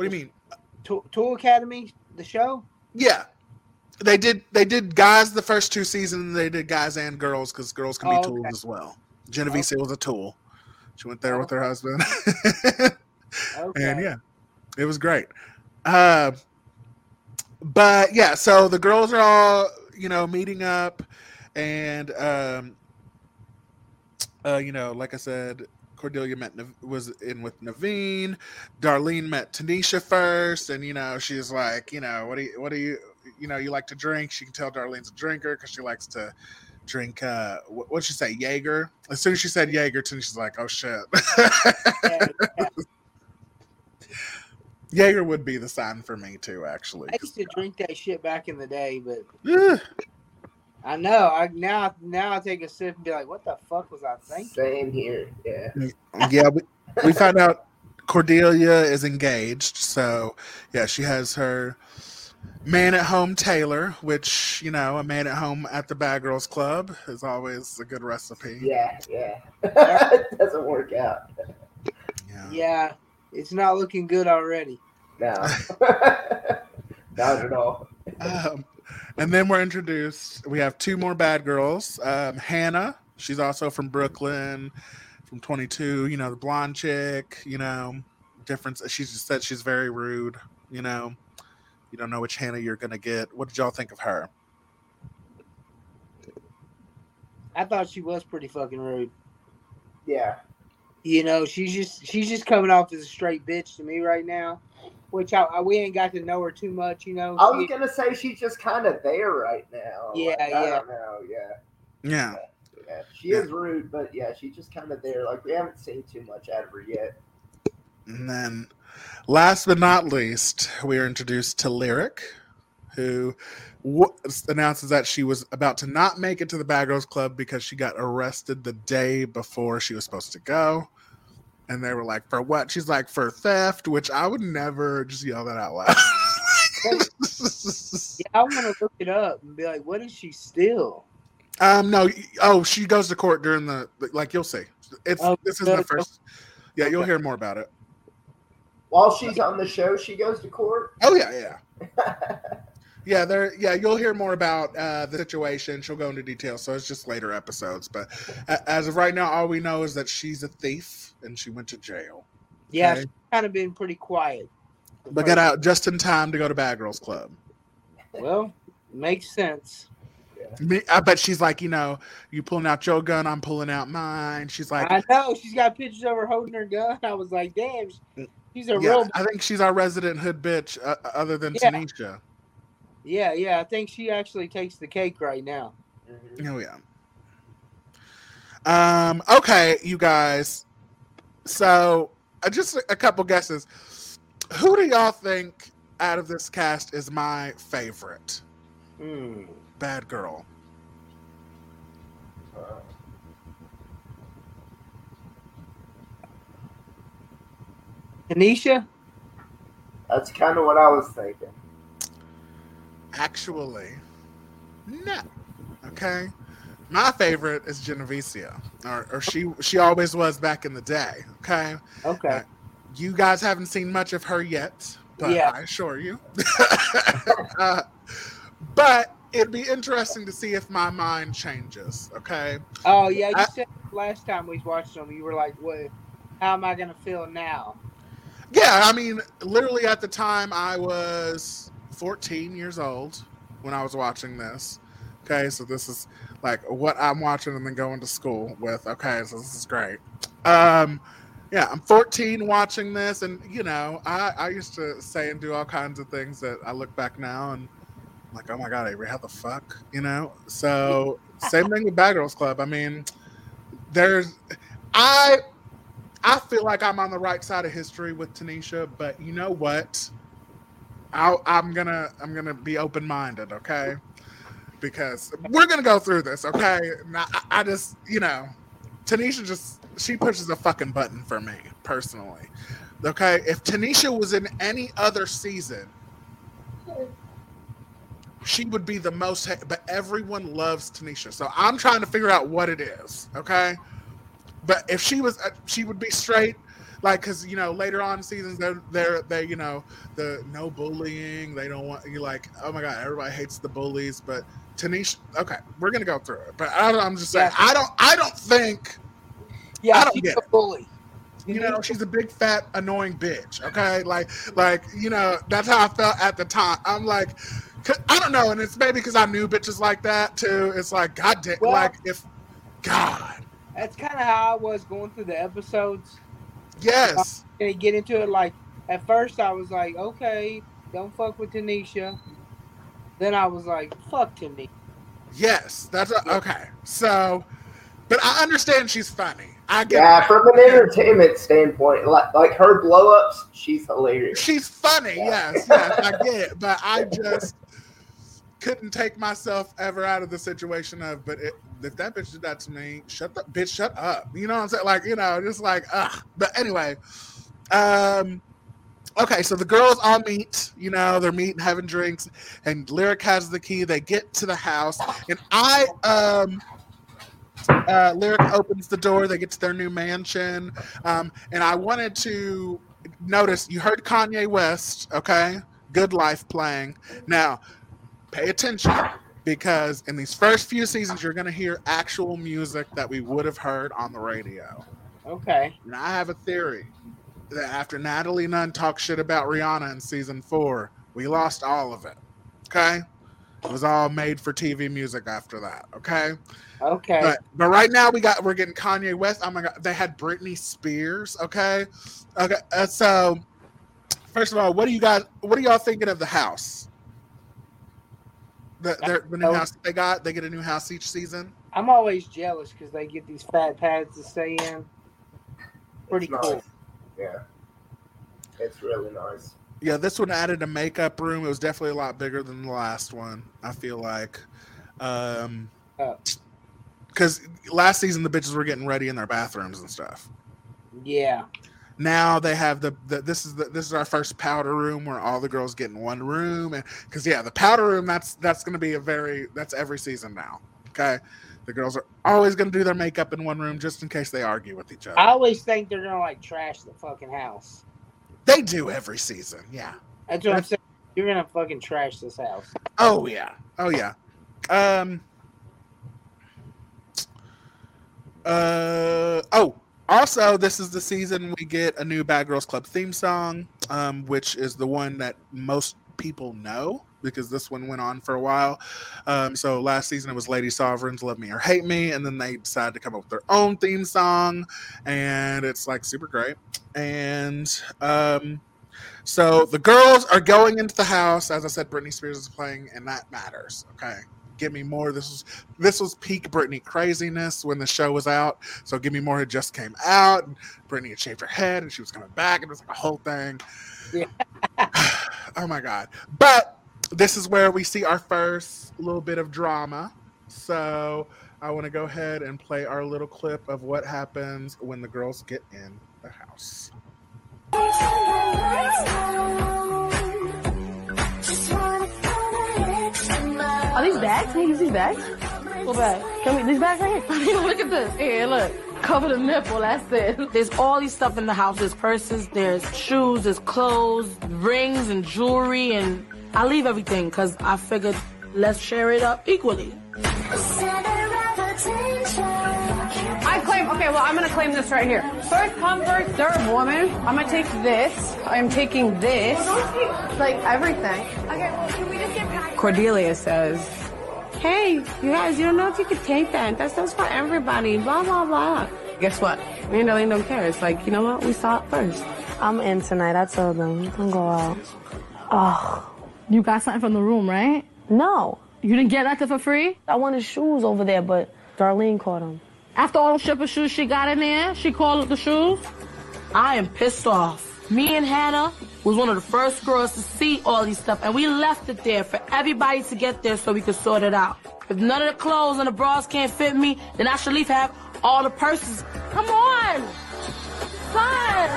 What do you mean? Tool, Tool Academy, the show. Yeah, they did. They did guys the first two seasons. They did guys and girls because girls can be Oh, tools okay. as well. Genevieve was a tool. She went there with her husband, Okay. and yeah, it was great. Uh, but yeah, so the girls are all you know meeting up, and um, uh, you know, like I said, Cordelia met was in with Neveen. Darlene met Tanisha first, and you know, she's like, you know, what do you, what do you, you know, you like to drink? She can tell Darlene's a drinker because she likes to drink. uh what what'd she say? Jaeger. As soon as she said Jaeger, Tanisha's like, oh shit. Yeah, yeah. Jaeger would be the sign for me too, actually. I used to uh, drink that shit back in the day, but I know. I now now I take a sip and be like, "What the fuck was I thinking?" Same here. Yeah. Mm, yeah, we, we found out Cordelia is engaged, so yeah, she has her man at home Taylor, which you know, a man at home at the Bad Girls Club is always a good recipe. Yeah. Yeah. it doesn't work out. Yeah. Yeah, it's not looking good already. No. Not at all. Um, and then we're introduced. We have two more bad girls. Um, Hannah, she's also from Brooklyn, from 22. You know, the blonde chick. You know, difference. She just said she's very rude. You know, you don't know which Hannah you're gonna get. What did y'all think of her? I thought she was pretty fucking rude. Yeah. You know, she's just she's just coming off as a straight bitch to me right now, which I, I- we ain't got to know her too much. You know, I was She- gonna say she's just kind of there right now. Yeah, Like, I yeah. don't know. Yeah. Yeah, Yeah. She is rude, but yeah, she's just kind of there. Like we haven't seen too much out of her yet. and then last but not least, we are introduced to Lyric, who w- announces that she was about to not make it to the Bad Girls Club because she got arrested the day before she was supposed to go. And they were like, "For what?" She's like, "For theft," which I would never just yell that out loud. yeah, I want to look it up and be like, what is she still? um, no. Oh, she goes to court during the like. You'll see. It's Oh, this is the first. Yeah, you'll hear more about it. While she's on the show, she goes to court. Oh yeah, yeah. Yeah, there. Yeah, you'll hear more about uh, the situation. She'll go into detail, so it's just later episodes. But as of right now, all we know is that she's a thief and she went to jail. Yeah, Okay. she's kind of been pretty quiet. But got out just in time to go to Bad Girls Club. Well, makes sense. Me, I bet she's like, you know, you pulling out your gun, I'm pulling out mine. She's like, I know she's got pictures of her holding her gun. I was like, damn, she's a yeah, real. I think she's our resident hood bitch, uh, other than Yeah. Tanisha. Yeah, yeah. I think she actually takes the cake right now. Mhm. Oh yeah. Um. Okay, you guys. So, uh, just a couple guesses. Who do y'all think out of this cast is my favorite Hmm. bad girl? Uh, Tanisha. that's kind of what I was thinking. Actually, no. Okay. My favorite is Jennavecia, or, or she she always was back in the day. Okay. Okay. You guys haven't seen much of her yet, but Yeah. I assure you. uh, but it'd be interesting to see if my mind changes. Okay. Oh yeah, you I- said last time we watched them, you were like, "What? How am I gonna feel now?" Yeah, I mean, literally at the time I was 14 years old when I was watching this. Okay, so this is like what I'm watching and then going to school with. Okay, so this is great. Um, yeah, I'm 14 watching this, and you know, I, I used to say and do all kinds of things that I look back now and I'm like, oh my god, Avery, how the fuck, you know? So same thing with Bad Girls Club. I mean, there's I I feel like I'm on the right side of history with Tanisha, but you know what? I'll, I'm gonna I'm gonna be open minded, okay? Because we're gonna go through this, okay? I, I just you know, Tanisha just she pushes a fucking button for me personally. Okay, if Tanisha was in any other season, she would be the most. But everyone loves Tanisha, so I'm trying to figure out what it is. Okay, but if she was, uh, she would be straight. Like, cause you know, later on seasons, they're they're they you know the no bullying. They don't want you like, oh my god, everybody hates the bullies. But Tanisha, okay, we're gonna go through it. But I, I'm just saying, Yeah. I don't, I don't think Yeah, I don't she's get a bully. you know mm-hmm. she's a big fat annoying bitch okay like like you know that's how i felt at the time i'm like i don't know and it's maybe because i knew bitches like that too it's like god damn Well- like if god That's kind of how I was going through the episodes. Yes And get into it like at first I was like, okay, don't fuck with Tanisha. Then I was like, fuck Tanisha. yes that's a, okay so but i understand she's funny i get Yeah, that. from an entertainment standpoint, like like her blow ups, she's hilarious. she's funny yes yes i get it but i just couldn't take myself ever out of the situation of but it, if that bitch did that to me shut the bitch shut up you know what i'm saying like you know just like ugh but anyway um okay so the girls all meet you know they're meeting having drinks and lyric has the key they get to the house and i um uh, Lyric opens the door. They get to their new mansion, um, and I wanted to notice you heard Kanye West, okay? Good Life playing. Now, pay attention because in these first few seasons, you're going to hear actual music that we would have heard on the radio. Okay. And I have a theory that after Natalie Nunn talked shit about Rihanna in season four, we lost all of it. Okay? It was all made for TV music after that. Okay? Okay. But but right now we got we're getting Kanye West. Oh my god, they had Britney Spears. Okay, okay. Uh, so first of all, what do you guys? What are y'all thinking of the house? The, their, the new Oh. house they got. They get a new house each season. I'm always jealous because they get these fat pads to stay in. Pretty It's cool. nice. Yeah, it's really nice. Yeah, this one added a makeup room. It was definitely a lot bigger than the last one. I feel like, um, Oh. because last season the bitches were getting ready in their bathrooms and stuff. Yeah. Now they have the, the this is the this is our first powder room where all the girls get in one room and because yeah the powder room that's that's going to be a very that's every season now okay the girls are always going to do their makeup in one room just in case they argue with each other I always think they're gonna like trash the fucking house. They do every season. Yeah. That's what I'm saying. You're gonna fucking trash this house. Oh yeah. Oh yeah. Um. Uh oh. Also, this is the season we get a new Bad Girls Club theme song, um, which is the one that most people know because this one went on for a while. Um, so last season it was Lady Sovereign's "Love Me or Hate Me," and then they decided to come up with their own theme song, and it's like super great. And um, so the girls are going into the house. As I said, Britney Spears is playing, and that matters. Okay. Give me more. This was this was peak Britney craziness when the show was out. So give me more had just came out. And Britney had shaved her head and she was coming back. And it was like a whole thing. Yeah. oh my god. But this is where we see our first little bit of drama. So I want to go ahead and play our little clip of what happens when the girls get in the house. Are these bags? Can you use these bags? What bag? Can we, these bags right here? look at this. Here, look. Cover the nipple, that's it. There's all these stuff in the house. There's purses, there's shoes, there's clothes, rings and jewelry, and I leave everything because I figured let's share it up equally. I claim, okay, well, I'm gonna claim this right here. First come, first serve, woman. I'm gonna take this. I'm taking this. Like everything. Okay, well, can we just get back? Cordelia says, Hey, you guys, you don't know if you could take that. That's just for everybody. Blah, blah, blah. Guess what? Me and Darlene don't care. It's like, you know what? We saw it first. I'm in tonight. I told them. Don't go out. Oh, you got something from the room, right? No. You didn't get nothing for free? I wanted shoes over there, but Darlene caught them. After all the shipper shoes she got in there, she called it the shoes? I am pissed off. Me and Hannah was one of the first girls to see all these stuff, and we left it there for everybody to get there so we could sort it out. If none of the clothes and the bras can't fit me, then I should at least have all the purses. Come on! Son!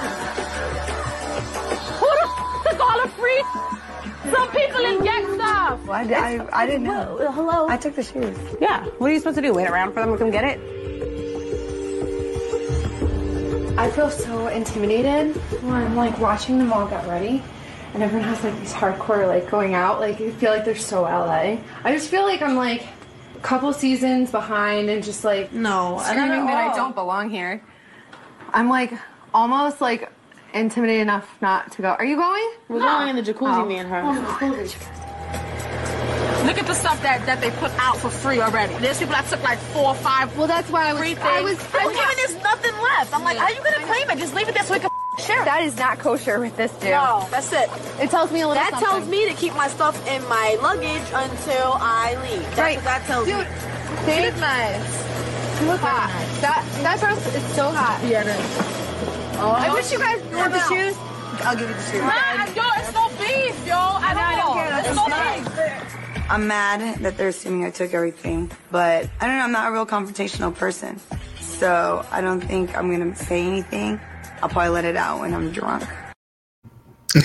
Who the f- took all the free? Some people didn't get stuff. I, I, I didn't know. Well, hello. I took the shoes. Yeah. What are you supposed to do? Wait around for them to come get it? I feel so intimidated when I'm like watching them all get ready and everyone has like these hardcore like going out. Like I feel like they're so LA. I just feel like I'm like a couple seasons behind and just like no, screaming that I don't belong here. I'm like almost like intimidated enough not to go. Are you going? We're going in the jacuzzi, Oh. me and her. Look at the stuff that, that they put out for free already. There's people that took like four or five Well, that's why I was. free I was. I'm giving this nothing left. I'm like, how you gonna claim it? Just leave it there so we can share. That is not kosher with this dude. No, that's it. It tells me a little. Bit. That something. tells me to keep my stuff in my luggage until I leave. That's Right. what that tells Dude, me. they look nice. Look hot. That that dress is so hot. Yeah, it is. Oh, I wish you guys want the shoes. I'll give you the shoes. Nah, yo, it's no beef, yo. At I don't all. care. It's It's no not. beef. I'm mad that they're assuming I took everything, but I don't know, I'm not a real confrontational person. So I don't think I'm gonna say anything. I'll probably let it out when I'm drunk.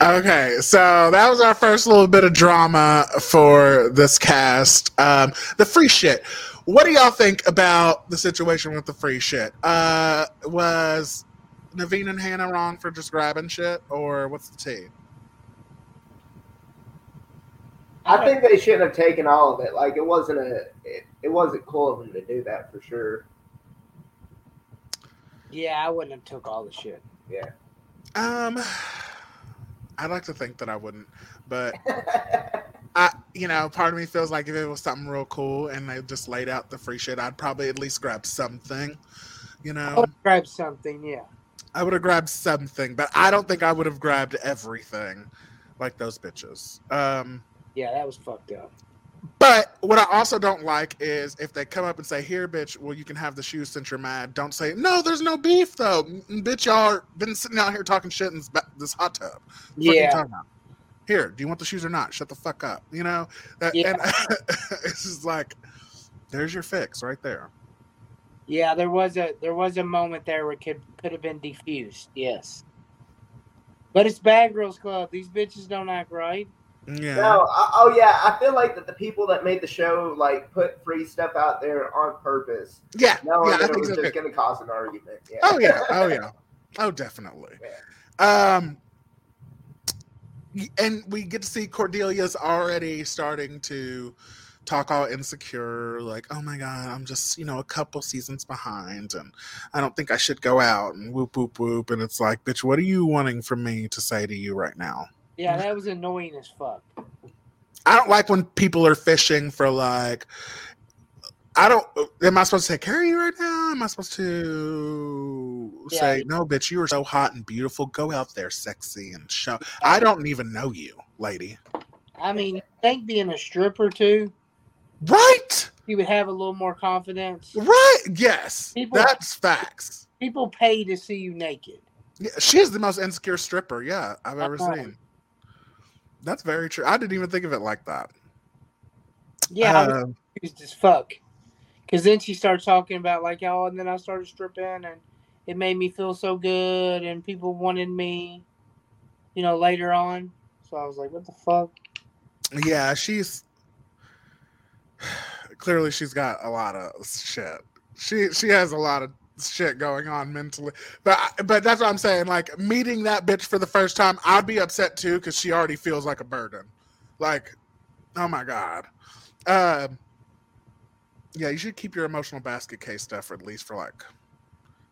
Okay, so that was our first little bit of drama for this cast. Um, the free shit. What do y'all think about the situation with the free shit? Uh, was Neveen and Hannah wrong for just grabbing shit, or what's the tea? I think they shouldn't have taken all of it. Like it wasn't a, it, it wasn't cool of them to do that for sure. Yeah, I wouldn't have took all the shit. Yeah. Um, I'd like to think that I wouldn't, but I, you know, part of me feels like if it was something real cool and they just laid out the free shit, I'd probably at least grab something. You know, grab something, yeah. I would have grabbed something, but I don't think I would have grabbed everything like those bitches. Um, Yeah, that was fucked up. but what I also don't like is if they come up and say, "Here, bitch, well, you can have the shoes since you're mad." Don't say, "No, there's no beef though." Bitch, y'all are been sitting out here talking shit in this, this hot tub. What Yeah. Here, do you want the shoes or not? Shut the fuck up. You know, that, Yeah. and it's just like, there's your fix right there. Yeah, there was a there was a moment there where it could could have been defused. Yes, but it's Bad Girls Club. These bitches don't act right. Yeah. No, I, oh yeah, I feel like that the people that made the show like put free stuff out there on purpose, Yeah. no, yeah, I that it was so just going to cause an argument. Yeah. Oh yeah. Oh yeah. Oh, definitely. Um, and we get to see Cordelia's already starting to talk all insecure, like, "Oh my god, I'm just you know a couple seasons behind, and I don't think I should go out." And whoop whoop whoop. And it's like, bitch, what are you wanting from me to say to you right now? Yeah, that was annoying as fuck. I don't like when people are fishing for like. I don't. Am I supposed to say carry you right now? Am I supposed to Yeah. say no, bitch? You are so hot and beautiful. Go out there, sexy and show. I don't even know you, lady. I mean, think being a stripper too, Right? you would have a little more confidence. Right? Yes, People- that's facts. People pay to see you naked. Yeah, she is the most insecure stripper. Yeah, I've ever seen. That's very true. I didn't even think of it like that. Yeah, I was Um, confused as fuck. Because then she started talking about like, oh, and then I started stripping, and it made me feel so good, and people wanted me, you know, later on. So I was like, what the fuck? yeah, she's clearly she's got a lot of shit. She she has a lot of shit going on mentally. But but that's what I'm saying. Like meeting that bitch for the first time, I'd be upset too because she already feels like a burden. Like, oh my god. Um. Yeah, you should keep your emotional basket case stuff for at least for like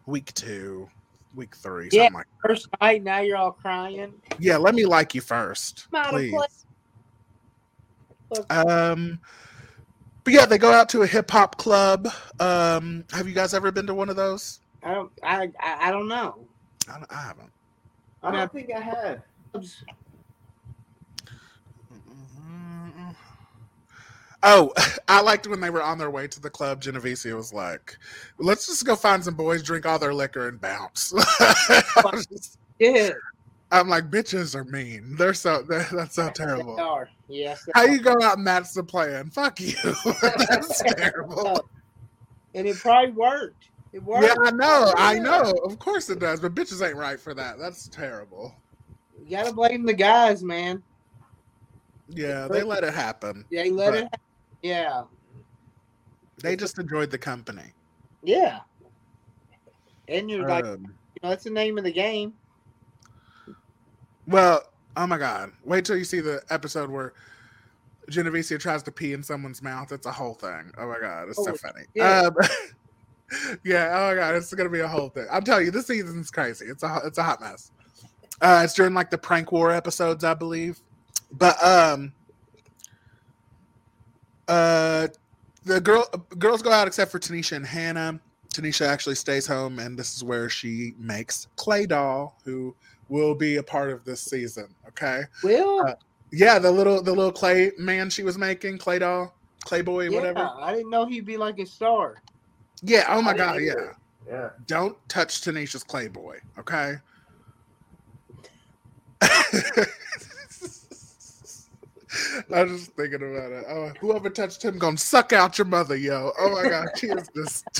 week two, week three, Yeah. something like. First night, now you're all crying. Yeah, let me like you first, I'm out of please. place. Um, but yeah, they go out to a hip hop club. Um, have you guys ever been to one of those? I don't, I, I, I don't know. I, don't- I haven't. I don't think I had. Oh, I liked when they were on their way to the club. Genovese was like, "Let's just go find some boys, drink all their liquor, and bounce." Yeah, I'm like, bitches are mean. They're so they're, that's so they terrible. are. Yes. they How are. you go out and that's the plan? Fuck you. that's terrible. And it probably worked. It worked. Yeah, I know. I know. Of course it does. But bitches ain't right for that. That's terrible. You gotta blame the guys, man. Yeah, they let it happen. They let it. Yeah. They just enjoyed the company. Yeah. And you're like, Um, you know, that's the name of the game. Well, oh my god! Wait till you see the episode where Genovese tries to pee in someone's mouth. It's a whole thing. Oh my god, it's so funny. shit. Um, yeah. Oh my god, it's gonna be a whole thing. I'm telling you, this season's crazy. It's a it's a hot mess. Uh, it's during like the prank war episodes, I believe. But um, uh, the girl girls go out except for Tanisha and Hannah. Tanisha actually stays home, and this is where she makes Clay Doll, who will be a part of this season. Okay, Will? Uh, yeah, the little the little clay man she was making, Clay Doll, Clay Boy, yeah, whatever. I didn't know he'd be like a star. Yeah. Oh my god. Yeah. either. Yeah. Don't touch Tanisha's Clay Boy. Okay. I was just thinking about it. Oh, whoever touched him gonna suck out your mother, yo. Oh my god, she is just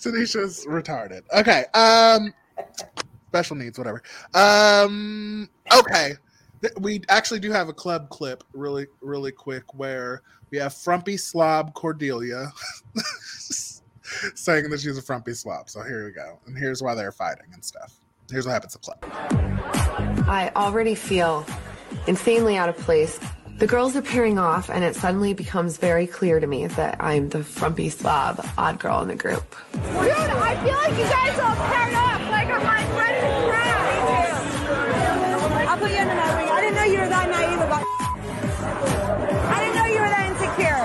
Tanisha's retarded. Okay. Um special needs, whatever. Um okay. We actually do have a club clip really, really quick where we have Frumpy Slob Cordelia saying that she's a frumpy slob. So here we go. And here's why they're fighting and stuff. Here's what happens to Club. I already feel insanely out of place. The girls are pairing off, and it suddenly becomes very clear to me that I'm the frumpy slob odd girl in the group. Dude, I feel like you guys all paired up. Like I'm like ready to crash. I'll put you in another ring. I didn't know you were that naive about. I didn't know you were that insecure.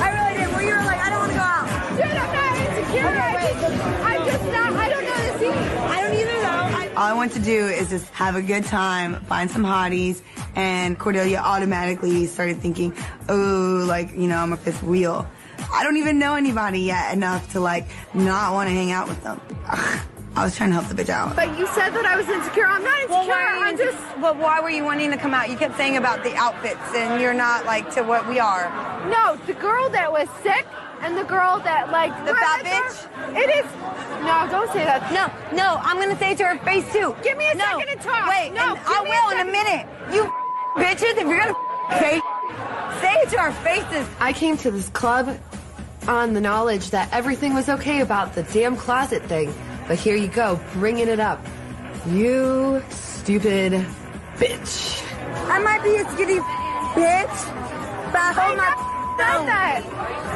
I really didn't. Where you were like, I don't want to go out. Dude, I'm not insecure. I just, I'm just not. I don't know the scene. I don't either though. I, All I want to do is just have a good time, find some hotties, and Cordelia automatically started thinking, oh, like, you know, I'm a fifth wheel. I don't even know anybody yet enough to like not want to hang out with them. Ugh, I was trying to help the bitch out. but you said that I was insecure. I'm not insecure. Well, I'm just. But why were you wanting to come out? You kept saying about the outfits, and you're not like to what we are. No, the girl that was sick and the girl that like The fat bitch. It is. No, don't say that. No, no, I'm gonna say it to her face too. Give me a no. second to talk. Wait, No, and give I me a will in a minute. You bitches, if you're gonna say, say it to our faces. I came to this club on the knowledge that everything was okay about the damn closet thing. But here you go, bringing it up. You stupid bitch. I might be a skinny bitch, but I hold my said that.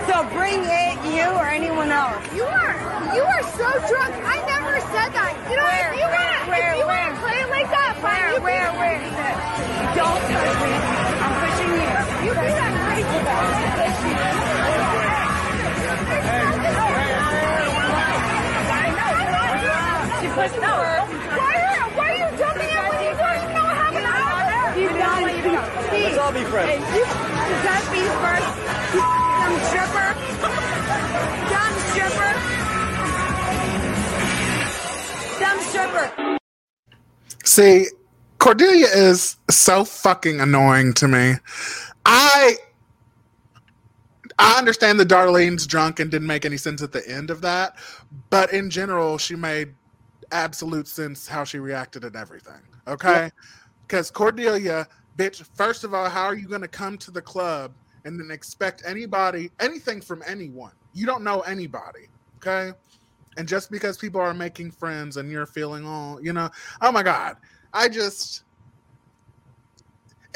So bring it, you or anyone else. You are you are so drunk. I never said that. You know Where, if you wanna where, if you where? wanna play it like that, fine. Where, You where, do where? Don't touch me. I'm pushing you. You do that crazy She pushed no. Why are why are you jumping in when you don't even know what happened? You done Let's all be friends. You touch me first. You dumb stripper. Dumb stripper. Dumb stripper. See, Cordelia is so fucking annoying to me. I I understand that Darlene's drunk and didn't make any sense at the end of that, but in general, she made absolute sense how she reacted and everything. Okay? Because Cordelia, bitch, first of all, how are you going to come to the club and then expect anybody, anything from anyone? You don't know anybody. Okay? And just because people are making friends and you're feeling all, you know, oh my God, I just.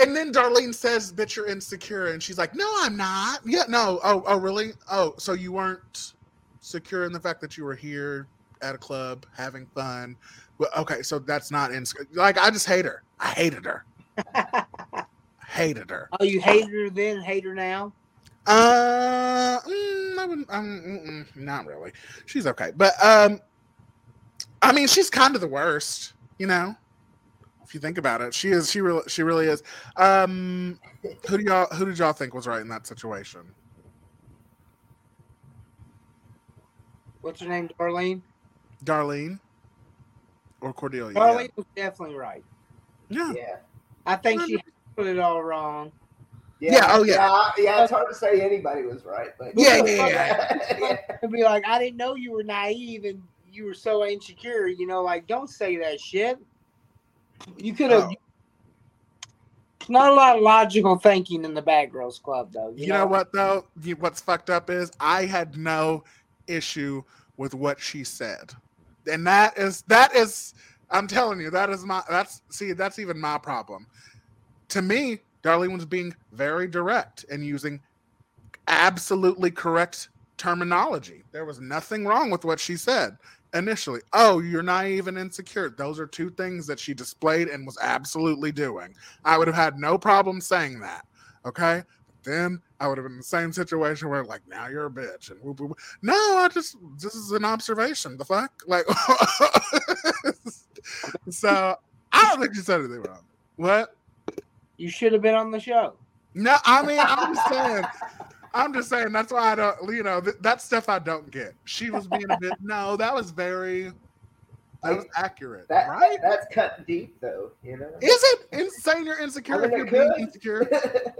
And then Darlene says, "Bitch, you're insecure," and she's like, "No, I'm not. Yeah, no. Oh, oh, really? Oh, so you weren't secure in the fact that you were here at a club having fun? Well, okay, so that's not insecure. Like, I just hate her. I hated her. hated her. Oh, you hated her then, hate her now? Uh, mm, I wouldn't, um, not really. She's okay, but um, I mean, she's kind of the worst, you know. If you think about it, she is. She really, she really is. Um, who do y'all? Who did y'all think was right in that situation? What's her name, Darlene? Darlene or Cordelia? Darlene was definitely right. Yeah. Yeah. I think she put it all wrong. Yeah, oh, yeah. yeah. Yeah, it's hard to say anybody was right, but Yeah, yeah, yeah. It'd be like, I didn't know you were naive and you were so insecure. You know, like, don't say that shit. You could have. Oh. Not a lot of logical thinking in the Bad Girls Club, though. You know what though? You- What's fucked up is I had no issue with what she said, and that is that is. I'm telling you, that is my. That's see, that's even my problem. To me, Darlene was being very direct and using absolutely correct terminology. There was nothing wrong with what she said initially. Oh, you're naive and insecure. Those are two things that she displayed and was absolutely doing. I would have had no problem saying that. Okay. Then I would have been in the same situation where, like, now you're a bitch. And whoop, whoop. no, I just, this is an observation. The fuck? Like, so I don't think she said anything wrong. What? You should have been on the show. No, I mean, I'm just saying. I'm just saying that's why I don't, you know, th- that stuff I don't get. She was being a bit, no, that was very, that was accurate, That, right? That's cut deep, though. You know. Is it insane you're insecure I mean, if you're being insecure?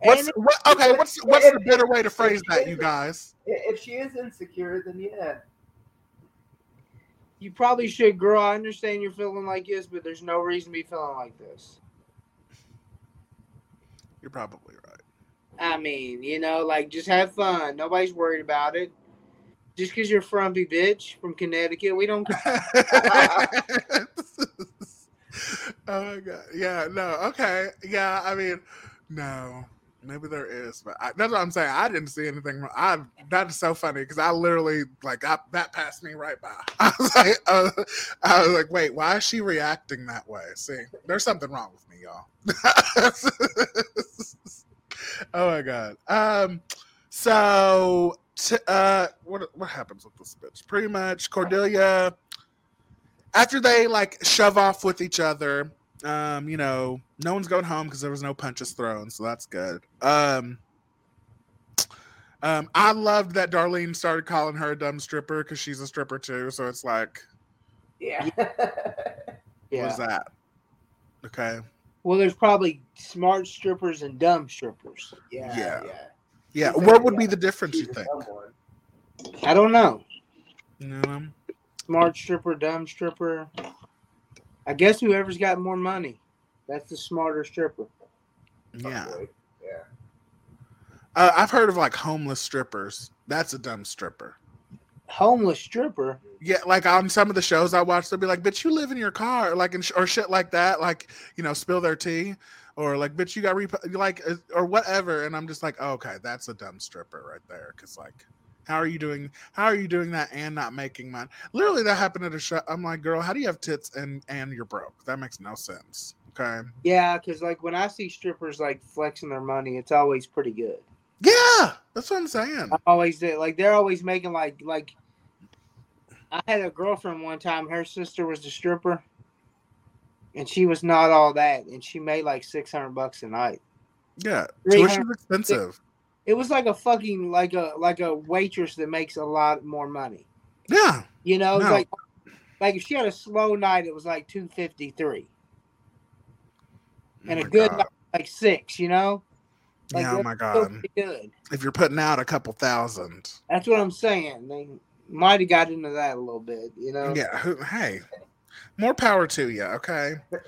What's, what, okay, what's what's the better way to phrase that, you guys? If she is insecure, then yeah. You probably should, girl. I understand you're feeling like this, but there's no reason to be feeling like this. You're probably right. I mean, you know, like just have fun. Nobody's worried about it. Just because you're a frumpy bitch from Connecticut, we don't. oh my god. Yeah, no, okay. Yeah, I mean, no. Maybe there is, but I, that's what I'm saying. I didn't see anything. wrong. I that is so funny because I literally like I, that passed me right by. I was like, uh, I was like, wait, why is she reacting that way? See, there's something wrong with me, y'all. oh my god. Um, so t- uh, what what happens with this bitch? Pretty much, Cordelia. After they like shove off with each other, um, you know, no one's going home because there was no punches thrown, so that's good. Um, um, I loved that Darlene started calling her a dumb stripper because she's a stripper too. So it's like, Yeah. yeah. what's that? Okay. Well, there's probably smart strippers and dumb strippers. yeah. Yeah. Yeah. Yeah. What a- would be the difference, you she's a think? I don't know. You know? Smart stripper, dumb stripper. I guess whoever's got more money, that's the smarter stripper. Yeah. Probably. Yeah. Uh, I've heard of like homeless strippers. That's a dumb stripper. Homeless stripper. Yeah, like on some of the shows I watch, they'll be like, "Bitch, you live in your car," like, and sh- or shit like that, like you know, spill their tea, or like, "Bitch, you got rep-, like," uh, or whatever, and I'm just like, oh, "Okay, that's a dumb stripper right there," because like, how are you doing? How are you doing that and not making money? Literally, that happened at a show. I'm like, girl, how do you have tits and and you're broke? That makes no sense. Okay. Yeah, because like when I see strippers like flexing their money, it's always pretty good. Yeah, that's what I'm saying. I always did. Like they're always making like like. I had a girlfriend one time. Her sister was the stripper, and she was not all that, and she made like six hundred bucks a night. Yeah, 300 tuition's expensive. It was like a fucking like a like a waitress that makes a lot more money. Yeah, You know, No. like like if she had a slow night, it was like two fifty three, and Oh a good God. night, like six. You know, like yeah, oh my god. good. If you're putting out a couple thousand, That's what I'm saying. They might have got into that a little bit. You know. yeah. Who, hey, more power to you. Okay.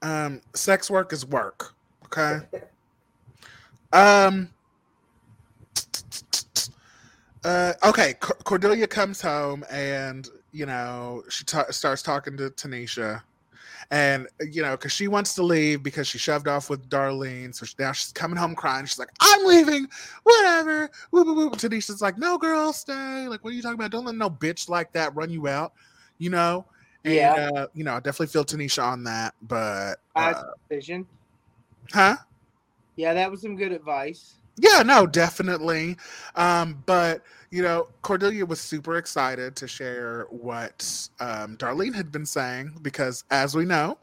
Um, sex work is work. Okay. Um. Uh, okay, C- Cordelia comes home and you know she ta- starts talking to Tanisha, and you know because she wants to leave because she shoved off with Darlene, so she, now she's coming home crying. She's like, "I'm leaving, whatever." Woo, woo, woo. Tanisha's like, "No, girl, stay. Like, what are you talking about? Don't let no bitch like that run you out." You know. And, Yeah. Uh, you know, I definitely feel Tanisha on that, but uh, decision. huh? Yeah, that was some good advice. Yeah, no, definitely. Um, but you know, Cordelia was super excited to share what um, Darlene had been saying because, as we know,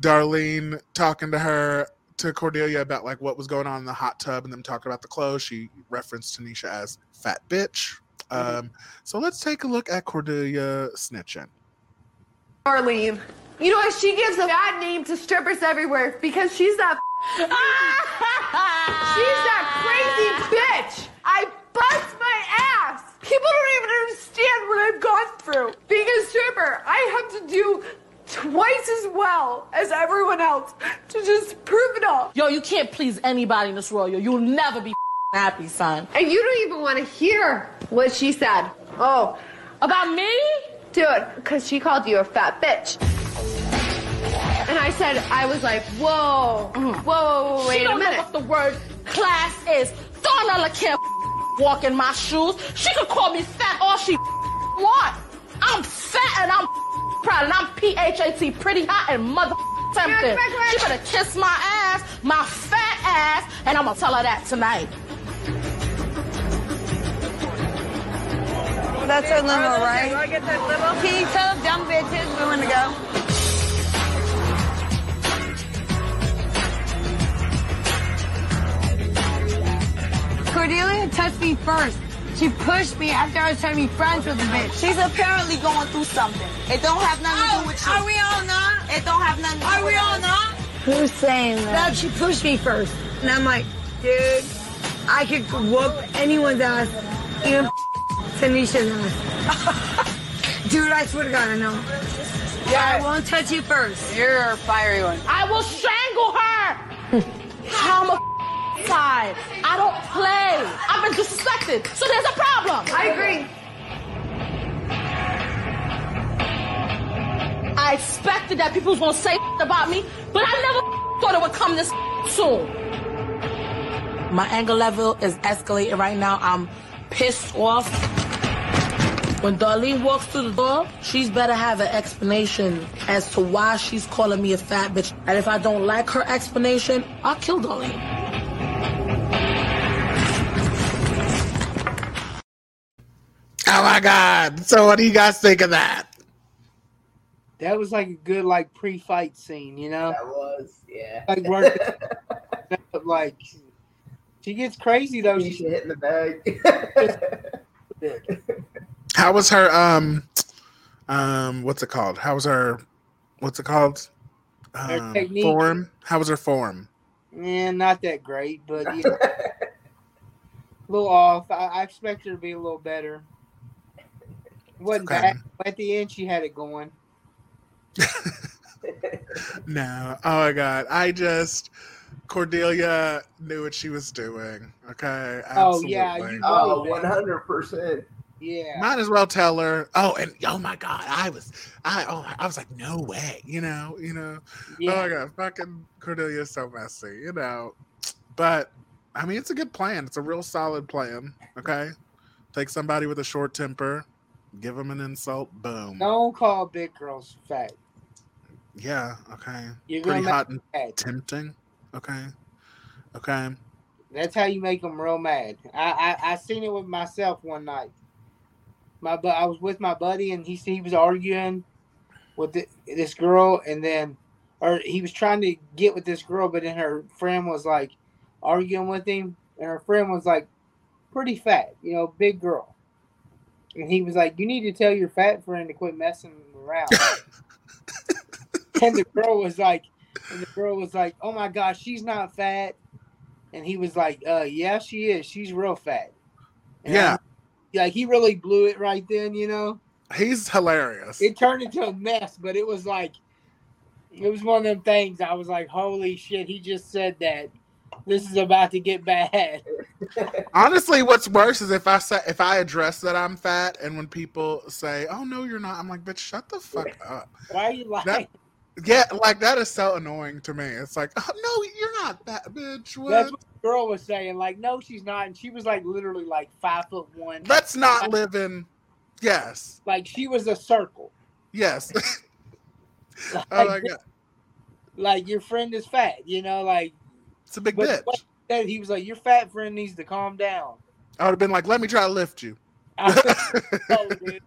Darlene talking to her to Cordelia about like what was going on in the hot tub and them talking about the clothes. She referenced Tanisha as fat bitch. Um, so let's take a look at Cordelia snitching. Darlene. You know what? She gives a bad name to strippers everywhere because she's that. Ah! she's that crazy bitch. I bust my ass. People don't even understand what I've gone through. Being a stripper, I have to do twice as well as everyone else to just prove it all. Yo, you can't please anybody in this world. Yo, you'll never be happy, son. And you don't even want to hear what she said. Oh, about me? Dude, because she called you a fat bitch. And I said, I was like, whoa, mm. whoa, whoa, whoa, wait she a don't know minute. what the word class is. Don't let her can't walk in my shoes. She could call me fat all she want. I'm fat and I'm proud and I'm P-H-A-T, pretty hot and mother tempted. She better kiss my ass, my fat ass, and I'm gonna tell her that tonight. That's her limo, right? Do I get that limo? Can you tell dumb bitches we want to go? Cordelia touched me first. She pushed me after I was trying to be friends with the bitch. She's apparently going through something. It don't have nothing to do oh, with you. Are we all not? It don't have nothing to do with Are we with all us. not? Who's saying that? That she pushed me first. And I'm like, dude, I could whoop anyone's ass, even Tanisha's ass. dude, I swear to God, I know. Yeah, I won't touch you first. You're a fiery one. I will strangle her. I'm a I don't play. I've been disrespected, so there's a problem. I agree. I expected that people was gonna say about me, but I never thought it would come this soon. My anger level is escalating right now. I'm pissed off. When Darlene walks through the door, she's better have an explanation as to why she's calling me a fat bitch. And if I don't like her explanation, I'll kill Darlene. Oh my god! So what do you guys think of that? That was like a good like pre-fight scene, you know. That was, yeah. Like working, like she gets crazy though. She She's hitting the bag. How was her um um what's it called? How was her what's it called? Her Um, technique. form. How was her form? Yeah, not that great, but you know, a little off. I, I expect her to be a little better. Wasn't Okay. bad. At the end, she had it going. No. Oh my god. I just Cordelia knew what she was doing. Okay. Oh, yeah, you oh, 100%. Yeah. Might as well tell her. Oh, and oh my god, I was, I oh, I was like, no way, you know, you know. Yeah. Oh my god, fucking Cordelia is so messy, you know. But I mean, it's a good plan. It's a real solid plan. Okay, take somebody with a short temper, give them an insult, boom. Don't call big girls fat. Yeah. Okay. You're Pretty hot and mad. tempting. Okay. Okay. That's how you make them real mad. I, I I seen it with myself one night. My but I was with my buddy and he he was arguing with thi- this girl and then or he was trying to get with this girl, but then her friend was like arguing with him, and her friend was like pretty fat, you know, big girl. And he was like, "You need to tell your fat friend to quit messing around." and the girl was like, and the girl was like, "Oh my gosh, she's not fat." And he was like, "Uh, yeah, she is. She's real fat." And Yeah. like he really blew it right then, you know. He's hilarious. It turned into a mess, but it was like, it was one of them things. I was like, "Holy shit!" He just said that. This is about to get bad. Honestly, what's worse is if I say if I address that I'm fat, and when people say, "Oh no, you're not," I'm like, "Bitch, shut the fuck up." Why are you lying? That, yeah, like that is so annoying to me. It's like, oh, no, you're not that bitch. What? That's what the girl was saying. Like, no, she's not. And she was like literally like five foot one. That's not living. Yes, Like she was a circle. yes. Oh like, oh my god, like your friend is fat, you know, like it's a big but bitch. what he was like, Your fat friend needs to calm down. I would have been like, "Let me try to lift you." Oh, dude.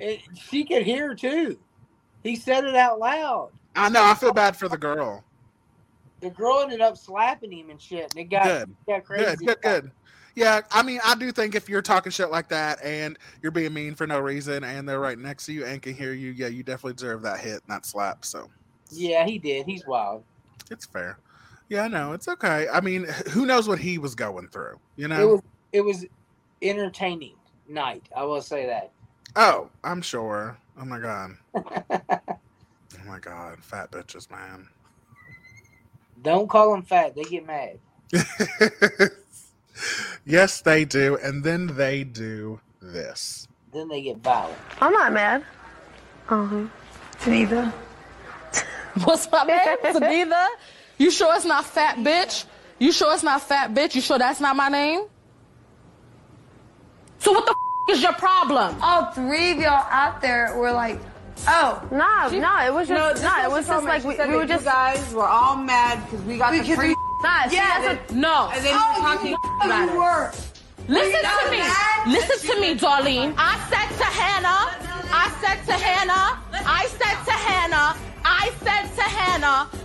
And she could hear too. He said it out loud. I know. I feel bad for the girl. The girl ended up slapping him and shit, and it got, Good. got crazy. Good, good, good. Yeah, I mean, I do think if you're talking shit like that and you're being mean for no reason, and they're right next to you and can hear you, yeah, you definitely deserve that hit, and that slap. So Yeah, he did. He's wild. it's fair. Yeah, no, it's okay. I mean, who knows what he was going through? You know, It know? was it was entertaining night. I will say that. Oh, I'm sure. Oh my god. oh my god, fat bitches, man. Don't call them fat. They get mad. yes, they do, and then they do this. Then they get violent. I'm not mad. Uh huh. Neither. What's my name? Sanita? You sure it's not fat bitch? You sure it's not fat bitch? You sure that's not my name? So what the f- is your problem? All three of y'all out there were like, oh. Nah, nah, it was No, just, this nah, is it was what she told just like we, said we were just. guys were all mad because we got the Because free. we- Nah, see, yeah, that's then- No. Oh, and then Oh, talking you about it. were. Listen to me. that? Listen to me, Darlene. I said to Hannah, I said to Hannah, I said to Hannah, I said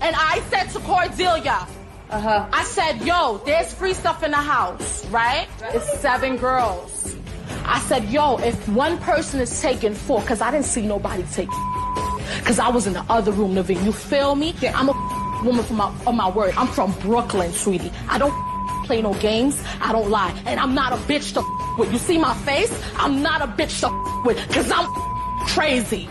and I said to Cordelia. Uh-huh. I said, yo, there's free stuff in the house, right? It's seven girls. I said, yo, if one person is taking four, because I didn't see nobody take because I was in the other room living. You feel me? I'm a woman from my, of my word. I'm from Brooklyn, sweetie. I don't play no games. I don't lie. And I'm not a bitch to with. You see my face? I'm not a bitch to with because I'm crazy.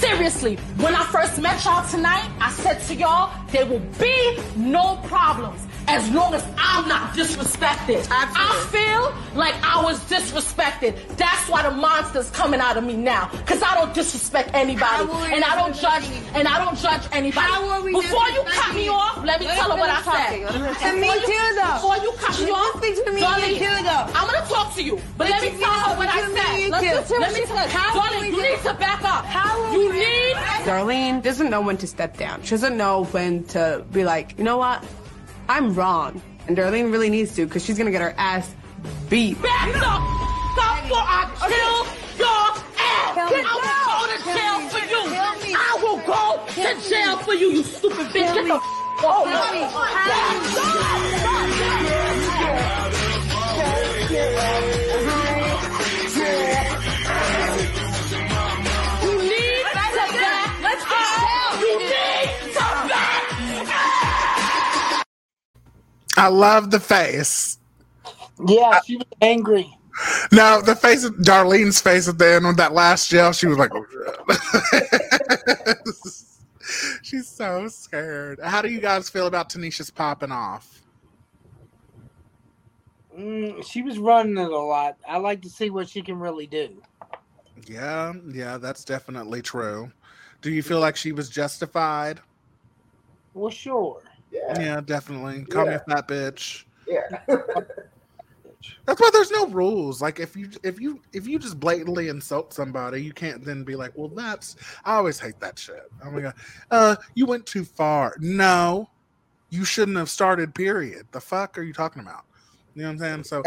Seriously, when I first met y'all tonight, I said to y'all, there will be no problems as long as I'm not disrespected. I feel like I was disrespected. That's why the monster's coming out of me now. Cause I don't disrespect anybody. How were we And I don't judge and I don't judge anybody. How were we Before you cut me off, let me Let tell her her what I finish said. talking. Let her And me Before you- too, though. Before you cut me off, Speak to me, Darlene, you too, though. I'm gonna talk to you, but let me tell her what I said. Let's two. listen to Let me me tell tell- how Darlene, will you need do- to back up. How will You we need Darlene doesn't know when to step down. She doesn't know when to be like, you know what? I'm wrong. And Darlene really needs to because she's going to get her ass beat. Back the f- up I kill your ass. Kill me. I will go to jail for you. I will go to jail for you, you stupid bitch. Get the f- off I love the face. Yeah, she was angry. No, the face of Darlene's face at the end with that last yell, she was like, oh. She's so scared. How do you guys feel about Tanisha's popping off? Mm, she was running it a lot. I like to see what she can really do. Yeah, yeah, that's definitely true. Do you feel like she was justified? Well, sure. Yeah. Yeah, definitely. Call me Yeah. a fat bitch. Yeah. That's why there's no rules. Like if you if you if you just blatantly insult somebody, you can't then be like, "Well, that's." I always hate that shit. Oh my god, uh, you went too far. No, you shouldn't have started. Period. The fuck are you talking about? You know what I'm saying? So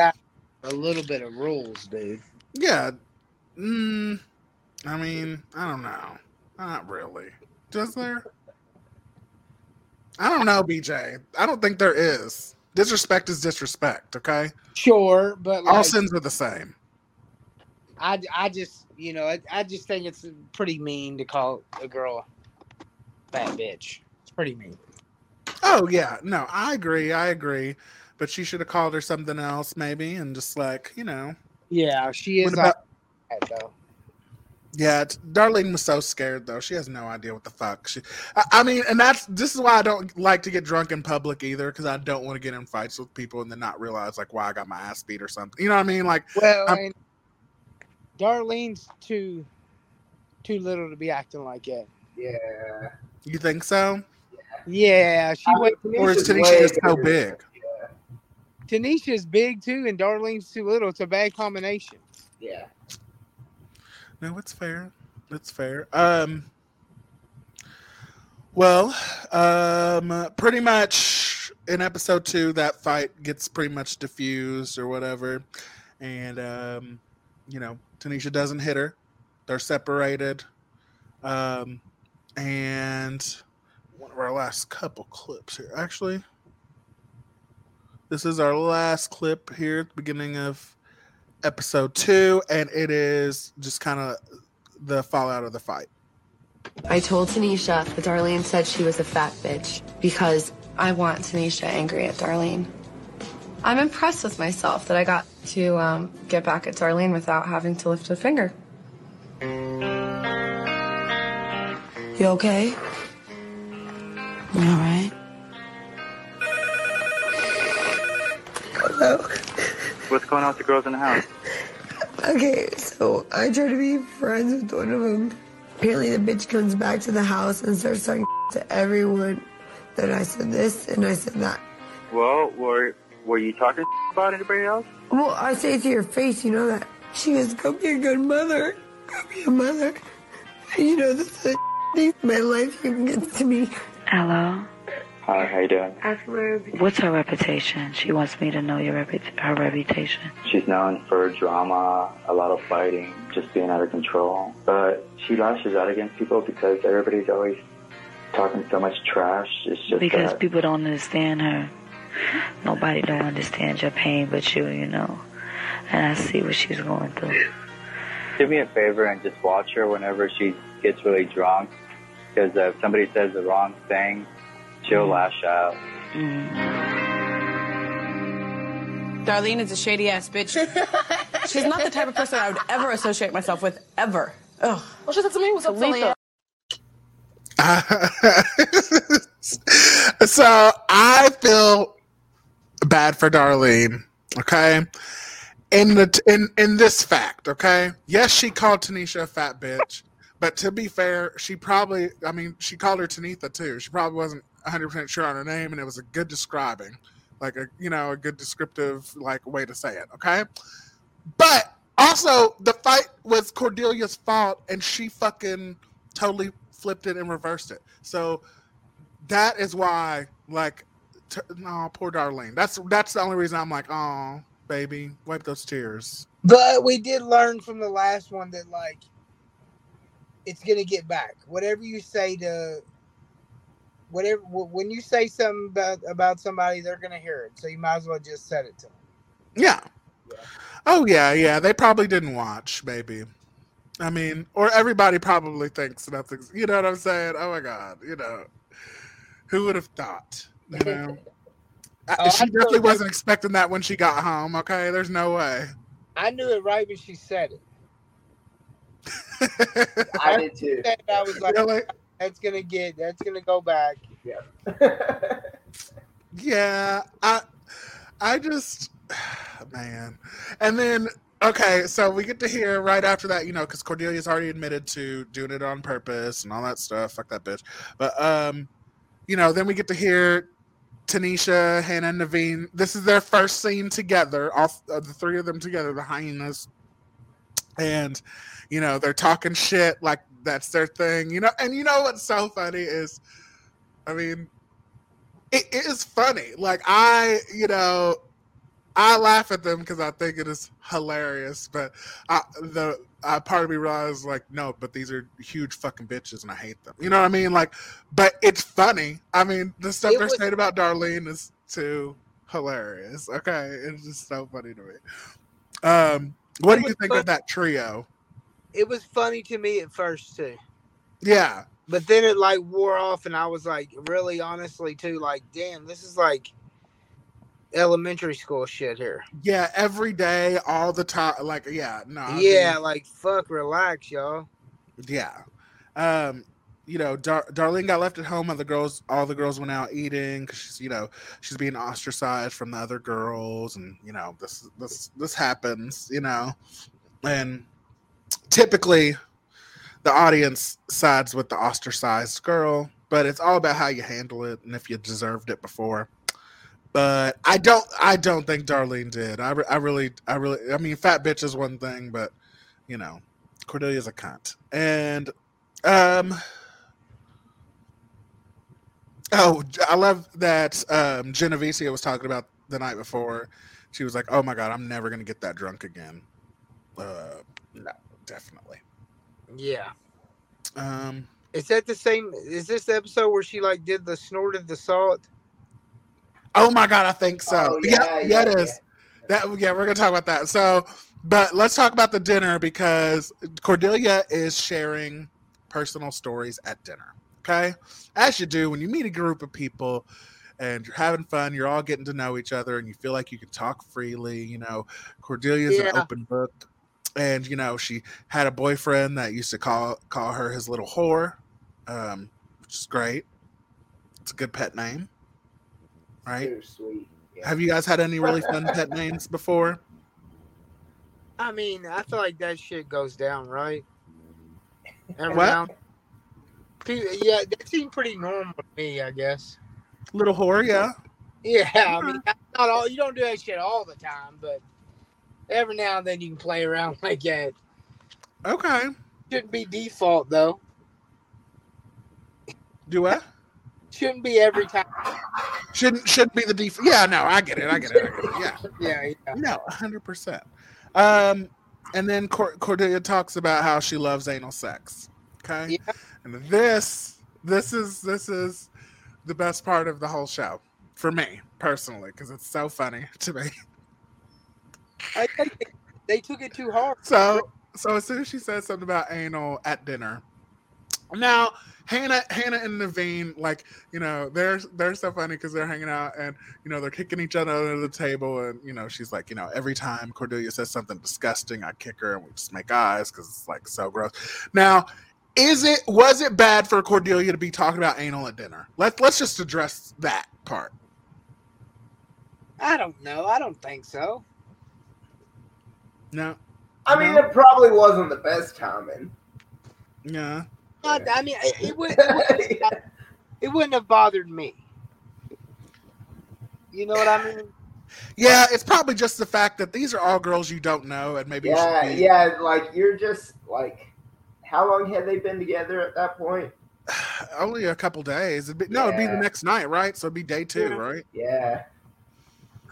a little bit of rules, dude. yeah, mm, I mean, I don't know. Not really. Does there? I don't know, BJ. I don't think there is. Disrespect is disrespect. Okay. Sure, but All sins are the same. I, I just you know I, I just think it's pretty mean to call a girl a fat bitch. It's pretty mean. Oh yeah, no, I agree, I agree. But she should have called her something else, maybe, and just like you know. Yeah, she is What about- like that, though. Yeah, Darlene was so scared though. She has no idea what the fuck. She, I, I mean, and that's this is why I don't like to get drunk in public either, because I don't want to get in fights with people and then not realize like why I got my ass beat or something. You know what I mean? Like, Well, I'm- and Darlene's too too little to be acting like that. Yeah. you think so? Yeah, she I mean, went. Or is Tanisha's Tanisha just so bigger. big? Tanisha's big too, and Darlene's too little. It's a bad combination. Yeah. No, it's fair. It's fair. Um. Well, um, pretty much in episode two, that fight gets pretty much diffused or whatever, and um, you know, Tanisha doesn't hit her. They're separated, um, and one of our last couple clips here, actually. This is our last clip here at the beginning of episode two, and it is just kind of the fallout of the fight. I told Tanisha that Darlene said she was a fat bitch because I want Tanisha angry at Darlene. I'm impressed with myself that I got to um, get back at Darlene without having to lift a finger. You okay? You alright? Hello. What's going on with the girls in the house? Okay, so I try to be friends with one of them. Apparently, the bitch comes back to the house and starts talking to everyone that I said this and I said that. Well, were were you talking about anybody else? Well, I say it to your face, you know that. She goes, go be a good mother. Go be a mother. And you know, this is the my life even gets to me. Hello. Hi, how you doing? What's her reputation? She wants me to know your repu- her reputation. She's known for drama, a lot of fighting, just being out of control. But she lashes out against people because everybody's always talking so much trash. It's just Because that people don't understand her. Nobody don't understand your pain but you, you know. And I see what she's going through. do me a favor and just watch her whenever she gets really drunk. Because uh, if somebody says the wrong thing, she'll lash out. Mm. Darlene is a shady ass bitch. She's not the type of person I would ever associate myself with, ever. Ugh. Well, she said to me, what's up, Talitha? so I feel bad for Darlene. Okay. In the in in this fact, okay. Yes, she called Tanisha a fat bitch, but to be fair, she probably I mean she called her Tanitha too. She probably wasn't 100 percent sure on her name, and it was a good describing, like a you know a good descriptive like way to say it. Okay. But also, the fight was Cordelia's fault, and she fucking totally flipped it and reversed it. So that is why, like, t- no, poor Darlene. That's that's the only reason I'm like, oh, baby, wipe those tears. But we did learn from the last one that like it's gonna get back. Whatever you say to whatever when you say something about about somebody, they're gonna hear it. So you might as well just set it to them. Yeah. Oh yeah, yeah. They probably didn't watch, maybe. I mean, or everybody probably thinks nothing's. You know what I'm saying? Oh my god, you know, who would have thought? You know, Oh, she feel definitely wasn't expecting that when she got home. Okay, there's no way. I knew it right when she said it. I did too. I was like, Really? That's gonna get that's gonna go back. Yeah, yeah. I, I just, man. And then okay, so we get to hear right after that, you know, because Cordelia's already admitted to doing it on purpose and all that stuff. Fuck that bitch. But um, you know, then we get to hear Tanisha, Hannah, and Neveen. This is their first scene together, all uh, the three of them together, the hyenas. And, you know, they're talking shit like that's their thing, you know. And you know what's so funny is, I mean, it, it is funny. Like I, you know, I laugh at them because I think it is hilarious. But I, the uh, part of me realizes like, no, but these are huge fucking bitches, and I hate them. You know what I mean? Like, but it's funny. I mean, the stuff It they're was- saying about Darlene is too hilarious. Okay, it's just so funny to me. Um, what do you think of that trio? It was funny to me at first too. Yeah, But then it like wore off, and I was like, really, honestly, too, like, damn, this is like elementary school shit here. yeah, every day, all the time. Like, yeah, no, I yeah, mean- like fuck, relax, y'all. Yeah. Um, you know, Dar- Darlene got left at home while the girls, all the girls went out eating because she's, you know, she's being ostracized from the other girls, and you know, this, this, this happens, you know, and typically, the audience sides with the ostracized girl, but it's all about how you handle it and if you deserved it before. But I don't, I don't think Darlene did. I, I really, I really, I mean, fat bitch is one thing, but you know, Cordelia's a cunt. And um oh, I love that um Jennavecia was talking about the night before. She was like, "Oh my god, I'm never going to get that drunk again." Uh no, definitely. Yeah. Um Is that the same? Is this the episode where she like did the snorted the salt? Oh my god, I think so. Oh, yeah, yeah, yeah, yeah, it is. That yeah, we're gonna talk about that. So, but let's talk about the dinner because Cordelia is sharing personal stories at dinner. Okay, as you do when you meet a group of people and you're having fun, you're all getting to know each other, and you feel like you can talk freely. You know, Cordelia's an open book, and you know she had a boyfriend that used to call call her his little whore, um, which is great. It's a good pet name, right? Too sweet. Have you guys had any really fun pet names before? I mean, I feel like that shit goes down, right? Every What? now- Yeah, that seemed pretty normal to me, I guess. Little whore, yeah. Yeah, I mean, not all you don't do that shit all the time, but every now and then you can play around like that. Okay. Shouldn't be default though. Do I? Shouldn't be every time. Shouldn't shouldn't be the default. Yeah, no, I get it. I get it. I get it. Yeah. Yeah, yeah. No, hundred percent. Um, and then Cor- Cordelia talks about how she loves anal sex. Okay, and this, this is this is the best part of the whole show for me personally because it's so funny to me. I think they, they took it too hard. So, so as soon as she says something about anal at dinner, now Hannah, Hannah and Neveen, like you know, they're they're so funny because they're hanging out and you know they're kicking each other under the table, and you know she's like, you know, every time Cordelia says something disgusting, I kick her and we just make eyes because it's like so gross. Now, is it was it bad for Cordelia to be talking about anal at dinner? Let's let's just address that part. I don't know. I don't think so. No. I mean, it probably wasn't the best timing. Yeah. Not, I mean, it, it would. It wouldn't, it wouldn't have bothered me. You know what I mean? Yeah, it's probably just the fact that these are all girls you don't know, and maybe Yeah, should be yeah, like you're just like, how long had they been together at that point? only a couple days. It'd be, no, it'd be the next night, right? So it'd be day two, Yeah. right? Yeah.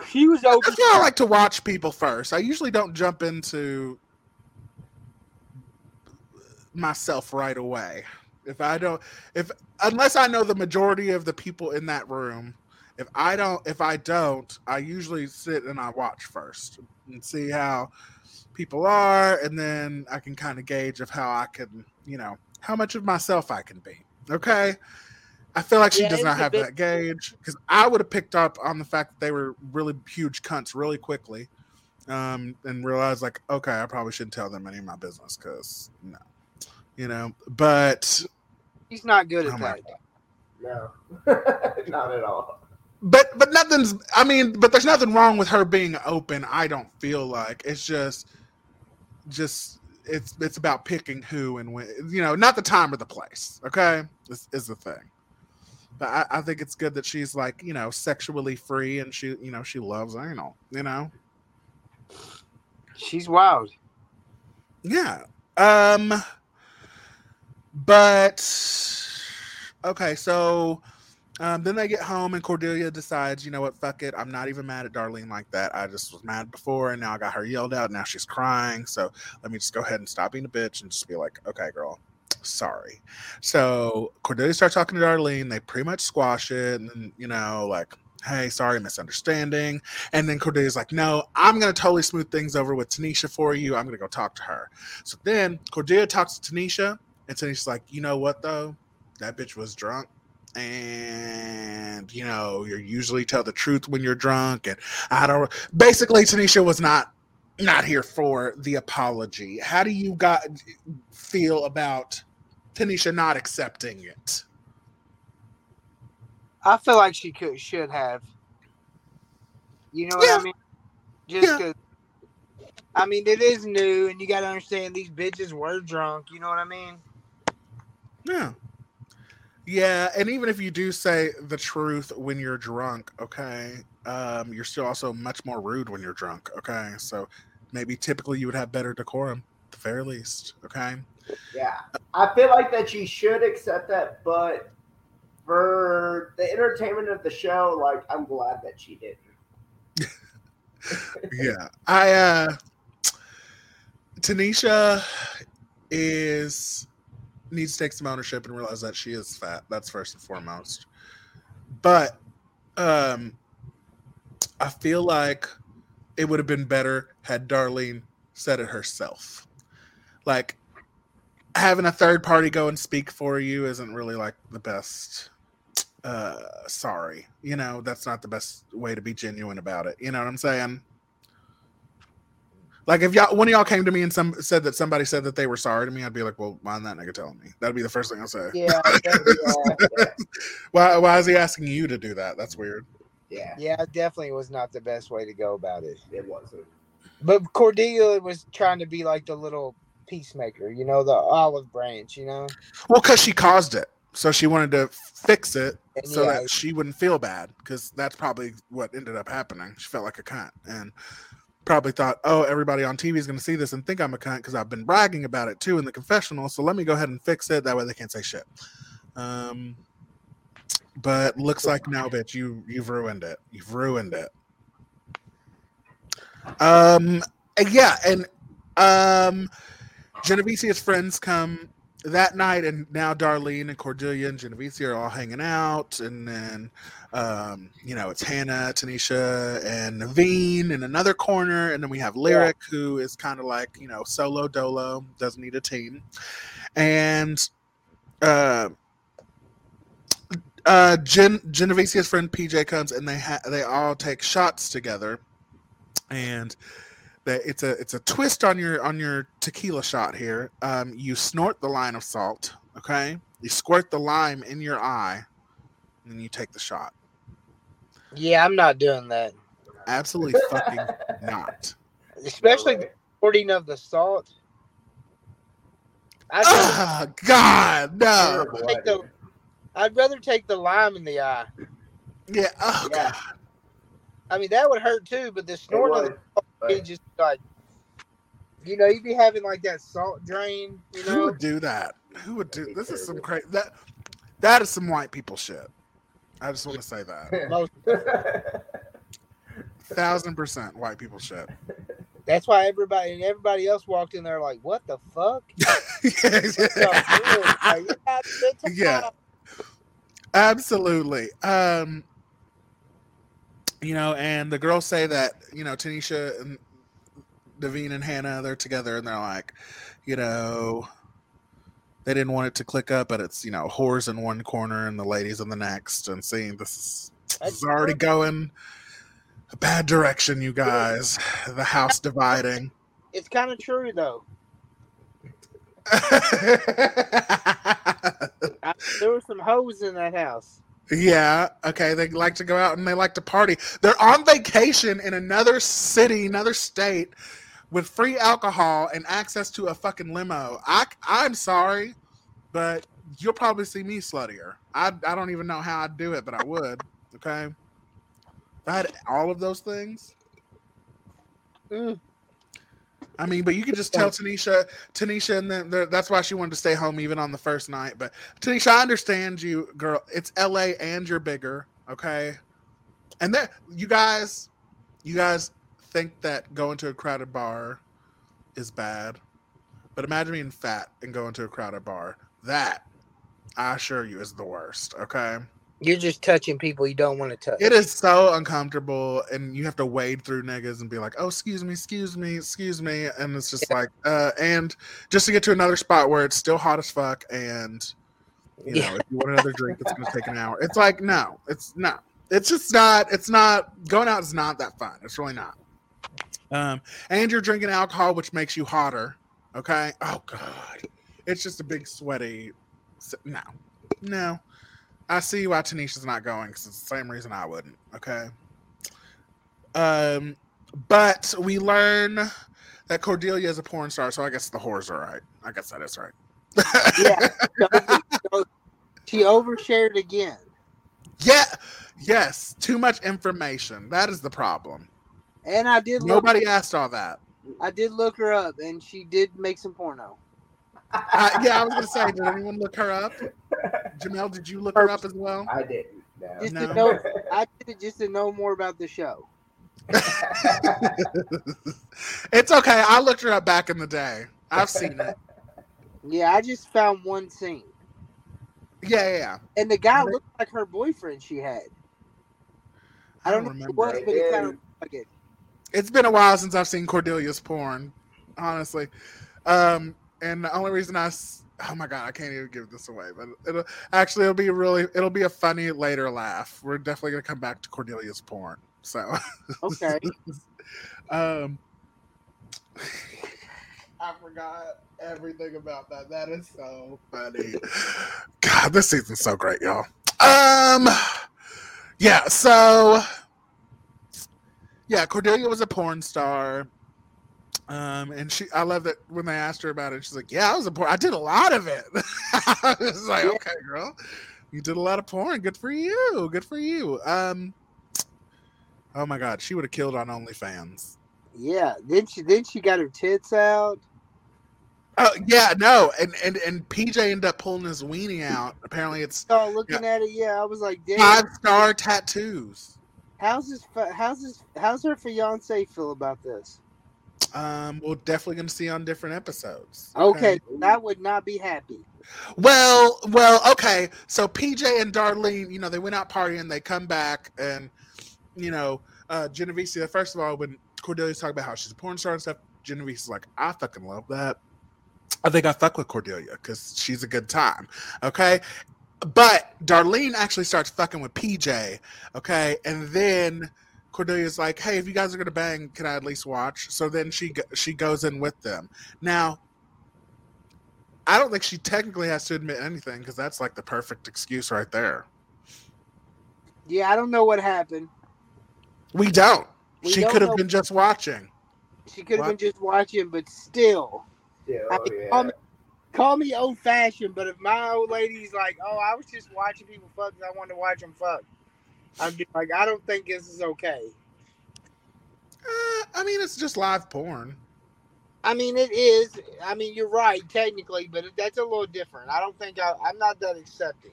He was over. That's why I like to watch people first. I usually don't jump into myself right away. If I don't, if unless I know the majority of the people in that room, if I don't, if I don't, I usually sit and I watch first and see how people are, and then I can kind of gauge of how I can, you know, how much of myself I can be. Okay. I feel like she Yeah, does not have bit- that gauge because I would have picked up on the fact that they were really huge cunts really quickly, um, and realized like, okay, I probably shouldn't tell them any of my business because no, you know. But He's not good at Oh my that. No, not at all. but but nothing's. I mean, but there's nothing wrong with her being open. I don't feel like it's just just it's it's about picking who and when. You know, not the time or the place. Okay, this is the thing. But I, I think it's good that she's like you know sexually free and she you know she loves anal. You know. She's wild. Yeah. Um but okay, so um, then they get home and Cordelia decides, you know what, fuck it. I'm not even mad at Darlene like that. I just was mad before and now I got her yelled out. Now she's crying. So let me just go ahead and stop being a bitch and just be like, okay, girl, sorry. So Cordelia starts talking to Darlene. They pretty much squash it. And, you know, like, hey, sorry, misunderstanding. And then Cordelia's like, no, I'm to totally smooth things over with Tanisha for you. I'm to go talk to her. So then Cordelia talks to Tanisha. And Tanisha's like, you know what, though? That bitch was drunk and you know you usually tell the truth when you're drunk and i don't basically tanisha was not not here for the apology how do you got feel about tanisha not accepting it I feel like she could should have. You know what I mean? Just 'cause- I mean, it is new, and you got to understand these bitches were drunk. You know what I mean? yeah yeah and even if you do say the truth when you're drunk okay um you're still also much more rude when you're drunk okay so maybe typically you would have better decorum at the very least okay? Yeah, I feel like that she should accept that, but for the entertainment of the show, like I'm glad that she didn't. yeah. I uh tanisha is needs to take some ownership and realize that she is fat. That's first and foremost. But um i feel like it would have been better had darlene said it herself. Like having a third party go and speak for you isn't really like the best uh sorry. You know that's not the best way to be genuine about it. You know what i'm saying? Like if y'all one of y'all came to me and some said that somebody said that they were sorry to me i'd be like well mind that nigga telling me? That'd be the first thing i'll say. Yeah. yeah, why, why is he asking you to do that? That's weird yeah. yeah, definitely was not the best way to go about it. It wasn't. But Cordelia was trying to be like the little peacemaker, you know, the olive branch, you know. well because she caused it so she wanted to fix it And so yeah. that she wouldn't feel bad because that's probably what ended up happening she felt like a cunt and probably thought oh everybody on tv is going to see this and think i'm a cunt because i've been bragging about it too in the confessional so let me go ahead and fix it that way they can't say shit um but looks like now bitch you you've ruined it. You've ruined it. Um yeah and um Jennavecia's friends come that night, and now Darlene and Cordelia and Jennavecia are all hanging out, and then um, you know it's Hannah, Tanisha, and Naveen in another corner, and then we have Lyric, who is kind of like you know solo dolo, doesn't need a team, and uh, uh, Gen- Jennavecia's friend PJ comes, and they ha- they all take shots together, and that it's a it's a twist on your on your tequila shot here. Um, you snort the line of salt, okay? You squirt the lime in your eye, and then you take the shot. Yeah, I'm not doing that. Absolutely fucking not. Especially the squirting of the salt. I'd Ah, God, no. Rather take the, I'd rather take the lime in the eye. Yeah. Oh Yeah. God. I mean, that would hurt too, but the snorting of the would, salt just like, you know, you'd be having like that salt drain, you know? Who know. would do that? Who would do this? Is some crazy that that is some white people shit. I just want to say that. Most, Thousand percent white people shit. that's why everybody and everybody else walked in there like, what the fuck? Like, yeah, Yeah. Absolutely. Um you know, and the girls say that, you know, Tanisha and Davine and Hannah, they're together and they're like, you know, they didn't want it to click up, but it's, you know, whores in one corner and the ladies in the next and seeing this is, this is already going a bad direction, you guys. The house dividing. It's kind of true though. I, there were some hoes in that house. Yeah, okay. They like to go out and they like to party. They're on vacation in another city, another state, with free alcohol and access to a fucking limo. I, I'm sorry, but you'll probably see me sluttier. I, I don't even know how I'd do it, but I would. Okay. If I had all of those things. Mm. I mean, but you could just tell Tanisha, Tanisha, and then that's why she wanted to stay home even on the first night. But Tanisha, I understand you, girl. It's L.A. and you're bigger, okay? And that you guys, you guys think that going to a crowded bar is bad, but imagine being fat and going to a crowded bar. That, I assure you, is the worst. Okay. You're just touching people you don't want to touch. It is so uncomfortable, and you have to wade through niggas and be like, "Oh, excuse me, excuse me, excuse me," and it's just like, uh, and just to get to another spot where it's still hot as fuck, and you know, Yeah. if you want another drink, it's gonna take an hour. It's like, no, it's no, it's just not. It's not going out is not that fun. It's really not. Um, and you're drinking alcohol, which makes you hotter. Okay. Oh God, it's just a big sweaty. No, no. I see why Tanisha's not going because it's the same reason I wouldn't. Okay. Um, but we learn that Cordelia is a porn star, so I guess the whores are right. I guess that is right. yeah. So- so she overshared again. Yeah. Yes. Too much information. That is the problem. And I did look, Nobody asked all that. I did look her up and she did make some porno. Uh, yeah, I was gonna say, did anyone look her up? Jamel, did you look her up as well? I didn't. No. Just No. to know I did it just to know more about the show. it's okay. I looked her up back in the day. I've seen it. Yeah, I just found one scene. Yeah, yeah, yeah. And the guy looked like her boyfriend she had. I don't, know who it was, but it kind of looked like it. It's been a while since I've seen Cordelia's porn, honestly. Um, and the only reason I oh my god, I can't even give this away, but it'll actually it'll be really it'll be a funny later laugh. We're definitely gonna come back to Cordelia's porn. So, Okay. um, I forgot everything about that. That is so funny. God, this season's so great, y'all. Um, yeah. So, yeah, Cordelia was a porn star. Um, and she, I love that when they asked her about it, she's like, "Yeah, I was a porn. I did a lot of it." I was like, "Okay, girl, you did a lot of porn. Good for you. Good for you." Um, oh my God, she would have killed on OnlyFans. Yeah. Then she then she got her tits out. Oh yeah, no, and and and PJ ended up pulling his weenie out. Apparently, it's Oh, looking at it, yeah, I was like, damn. five star tattoos. How's this? fi- How's this? How's her fiance feel about this? Um, we're definitely going to see on different episodes. Okay, I would not be happy. Well, well, okay. So PJ and Darlene, you know, they went out partying. They come back, and you know, uh, Jennavecia. First of all, when Cordelia's talking about how she's a porn star and stuff, Jennavecia is like, "I fucking love that." I think I fuck with Cordelia because she's a good time. Okay. But Darlene actually starts fucking with PJ. Okay. And then Cordelia's like, hey, if you guys are going to bang, can I at least watch? So then she, she goes in with them. Now, I don't think she technically has to admit anything because that's like the perfect excuse right there. Yeah, I don't know what happened. We don't. We she don't could have been just watching. She could have been just watching, but still. Yeah, I oh, mean, call me, call me old fashioned, but if my old lady's like, "Oh, I was just watching people fuck 'cause I wanted to watch them fuck," I'd be like, "I don't think this is okay." Uh, I mean, it's just live porn. I mean, it is. I mean, you're right, technically, but that's a little different. I don't think I, I'm not that accepting.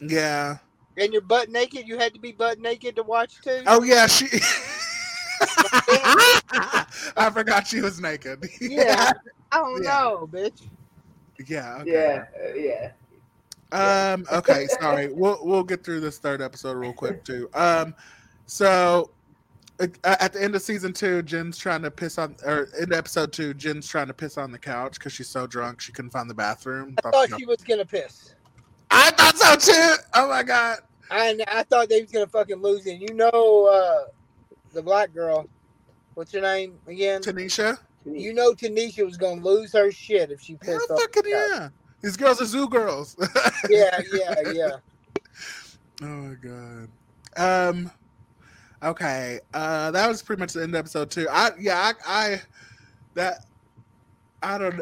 Yeah. And you're butt naked. You had to be butt naked to watch too. Oh yeah, she. I forgot she was naked. yeah. I don't Yeah. know, bitch. Yeah. Okay. Yeah, uh, yeah. Um. Okay. Sorry. We'll we'll get through this third episode real quick too. Um. So, uh, at the end of season two, Jen's trying to piss on, or in episode two, Jen's trying to piss on the couch because she's so drunk she couldn't find the bathroom. I thought she was gonna piss. I thought so too. Oh my god. I I thought they was gonna fucking lose it. You know, uh, the black girl. What's her name again? Tanisha. You know, Tanisha was gonna lose her shit if she pissed off. Fucking yeah. These girls are zoo girls. Yeah, yeah, yeah. Oh my god. Um. Okay. Uh, that was pretty much the end of episode two. I yeah. I, I that I don't.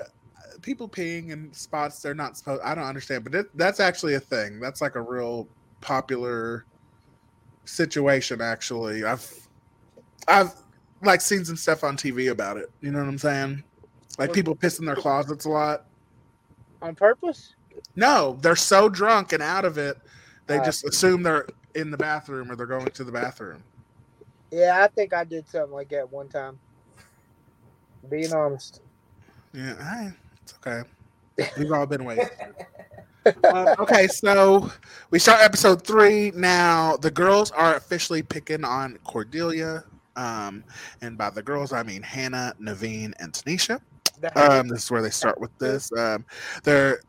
People peeing in spots they're not supposed. I don't understand, but it, that's actually a thing. That's like a real popular situation. Actually, I've I've like seen some stuff on TV about it. You know what I'm saying? Like people piss in their closets a lot. On purpose? No, they're so drunk and out of it, they Uh, just assume they're in the bathroom or they're going to the bathroom. Yeah, I think I did something like that one time. Being honest. Yeah, hey, it's okay. We've all been waiting. Uh, okay, so we start episode three now. The girls are officially picking on Cordelia, um, and by the girls I mean Hannah, Neveen, and Tanisha. Um, this is where they start with this. Um, they're,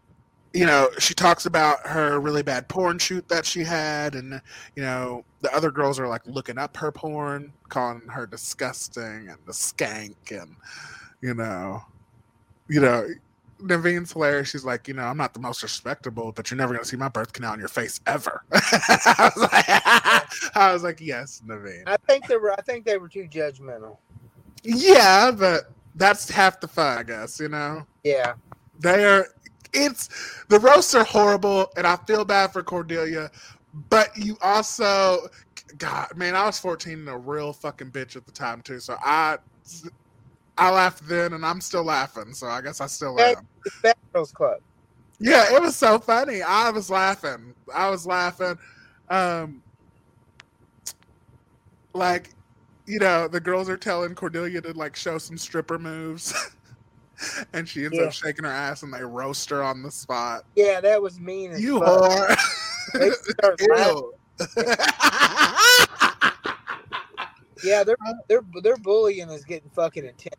you know, she talks about her really bad porn shoot that she had, and you know, the other girls are like looking up her porn, calling her disgusting and the skank, and you know, you know, Neveen's hilarious. She's like, you know, I'm not the most respectable, but you're never gonna see my birth canal on your face ever. I, was like, I was like, yes, Neveen. I think they were I think they were too judgmental. Yeah, but that's half the fun, I guess. You know. Yeah. They are. It's the roasts are horrible, and I feel bad for Cordelia. But you also, God, man, I was 14 and a real fucking bitch at the time too. So I, I laughed then, and I'm still laughing. So I guess I still am. Bad Girls Club. Yeah, it was so funny. I was laughing. I was laughing. Um, like, you know, the girls are telling Cordelia to like show some stripper moves, and she ends Yeah. up shaking her ass, and they roast her on the spot. Yeah, that was mean. As You fuck. whore. They start laughing. yeah, their their their bullying is getting fucking intense.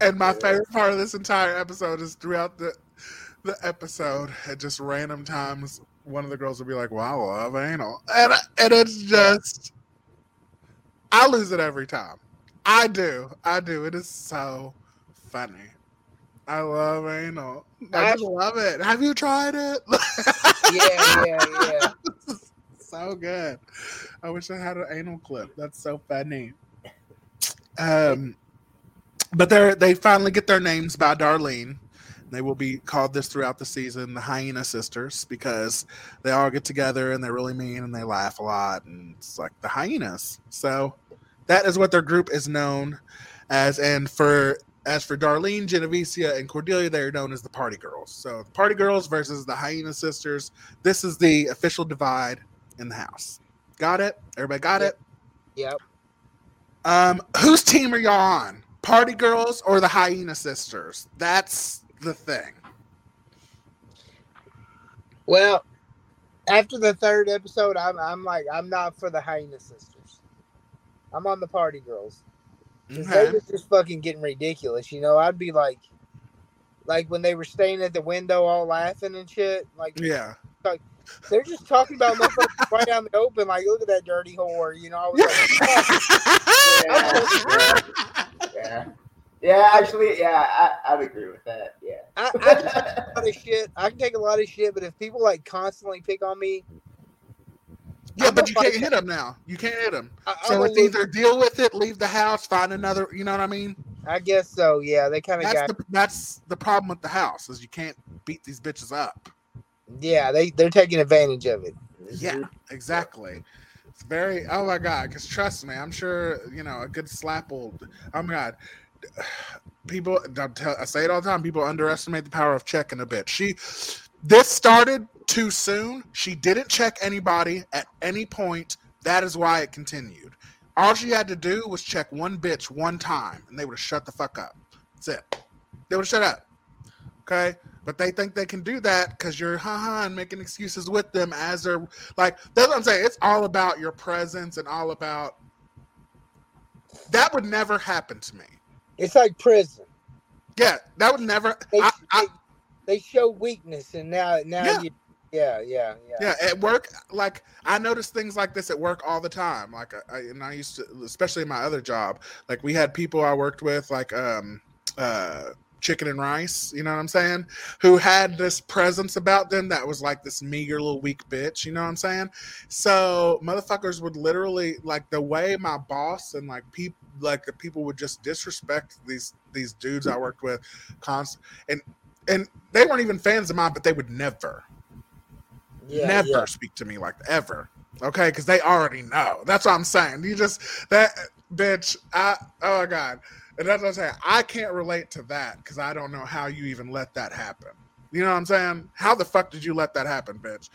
And my favorite part of this entire episode is throughout the the episode, at just random times, one of the girls will be like, "Wow, I love anal," and and it's just, I lose it every time. I do, I do. It is so funny. I love anal. I just love it. Have you tried it? Yeah, yeah, yeah. so good. I wish I had an anal clip. That's so funny. Um, but they they finally get their names by Darlene. They will be called this throughout the season, the Hyena Sisters, because they all get together and they're really mean and they laugh a lot, and it's like the hyenas. So that is what their group is known as. And for as for Darlene, Jennavecia, and Cordelia, they are known as the Party Girls. So the Party Girls versus the Hyena Sisters. This is the official divide in the house. Got it? Everybody got it? Yep. Um, whose team are y'all on? Party Girls or the Hyena Sisters? That's the thing. Well, after the third episode, I'm I'm like I'm not for the hyena sisters. I'm on the party girls. Okay. They was just fucking getting ridiculous, you know. I'd be like, like when they were staying at the window, all laughing and shit. Like, Yeah. like they're just talking about motherfuckers right out in the open. Like, look at that dirty whore, you know. I was like, Yeah. Yeah, actually, yeah, I, I'd agree with that. Yeah. I, I can take a lot of shit. I can take a lot of shit, but if people like constantly pick on me, Yeah, but you can't hit them now. You can't hit them. I- So I'm it's either deal with it, leave the house, find another. You know what I mean? I guess so. Yeah, they kind of got. the that's the problem with the house is you can't beat these bitches up. yeah, they they're taking advantage of it. Yeah, exactly. It's very. Oh my god! Because trust me, I'm sure you know a good slap will. Oh my god, people. I say it all the time. People underestimate the power of checking a bitch. She. This started too soon. She didn't check anybody at any point. That is why it continued. All she had to do was check one bitch one time, and they would have shut the fuck up. That's it. They would have shut up. Okay. But they think they can do that because you're haha and making excuses with them as they're like that's what I'm saying. It's all about your presence and all about that would never happen to me. It's like prison. Yeah, that would never They, I, I, they show weakness, and now now Yeah. you, yeah, yeah, yeah. yeah, at work, like I notice things like this at work all the time. Like, I, and I used to, especially in my other job, like we had people I worked with, like um, uh, chicken and rice, you know what I'm saying? Who had this presence about them that was like this meager little weak bitch, you know what I'm saying? So motherfuckers would literally like the way my boss and like people like the people would just disrespect these these dudes I worked with constant and and they weren't even fans of mine, but they would never, Yeah, never yeah. speak to me like ever. Okay, because they already know. That's what I'm saying. You just that bitch. I oh my god, and that's what I'm saying. I can't relate to that because I don't know how you even let that happen. You know what I'm saying? How the fuck did you let that happen, bitch?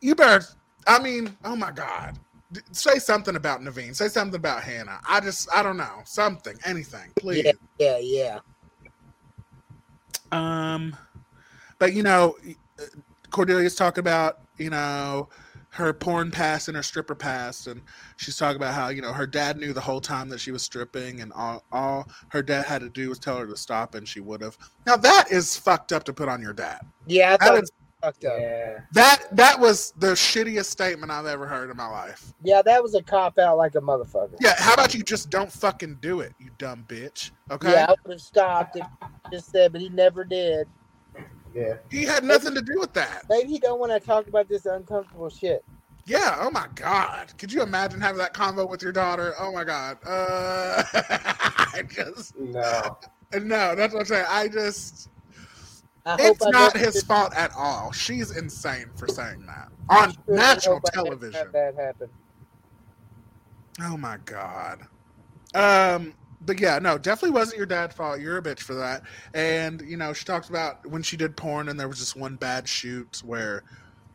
You better. I mean, oh my god. Say something about Neveen. Say something about Hannah. I just, I don't know. Something, anything, please. Yeah, yeah, yeah. Um, but you know, Cordelia's talking about you know her porn past and her stripper past, and she's talking about how you know her dad knew the whole time that she was stripping, and all all her dad had to do was tell her to stop, and she would have. Now that is fucked up to put on your dad. Yeah, I That thought it is- was fucked up. Yeah. That that was the shittiest statement I've ever heard in my life. Yeah, that was a cop out like a motherfucker. Yeah, how about you just don't fucking do it, you dumb bitch? Okay. Yeah, I would have stopped it. Just said, but he never did. Yeah. He had nothing to do with that. Maybe he don't want to talk about this uncomfortable shit. Yeah. Oh my God. Could you imagine having that convo with your daughter? Oh my God. Uh, I just No. no. That's what I'm saying. I just. I It's I not his fault at all. She's insane for saying that on I national hope I never television. That happen. Oh my god. Um, but yeah, no, definitely wasn't your dad's fault. You're a bitch for that. And you know, she talked about when she did porn, and there was just one bad shoot where,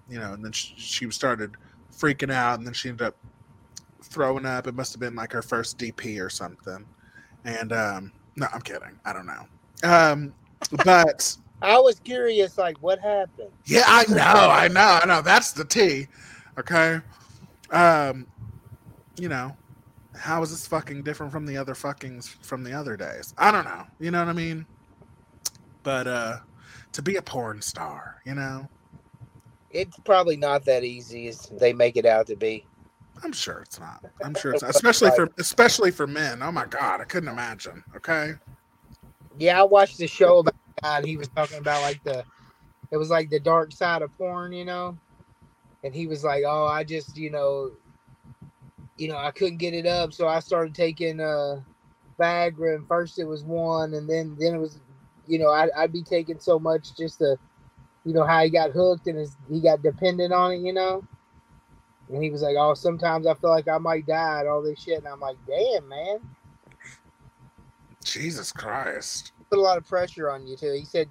you know, and then she, she started freaking out, and then she ended up throwing up. It must have been like her first DP or something. And um, no, I'm kidding. I don't know. Um, but I was curious, like, what happened? yeah, I know, I know, I know. That's the T. Okay. Um, you know, how is this fucking different from the other fuckings from the other days? I don't know. You know what I mean? But uh to be a porn star, you know, It's probably not that easy as they make it out to be. I'm sure it's not. I'm sure it's not. especially for especially for men. Oh my god, I couldn't imagine. Okay. Yeah, I watched the show about that. And he was talking about like the, it was like the dark side of porn, you know, and he was like, "Oh, I just, you know, you know, I couldn't get it up, so I started taking uh Viagra, and first it was one, and then then it was, you know, I'd, I'd be taking so much just to, you know, how he got hooked and his, he got dependent on it, you know." And he was like, "Oh, sometimes I feel like I might die and all this shit," and I'm like, "Damn, man." Jesus Christ. put a lot of pressure on you too. He said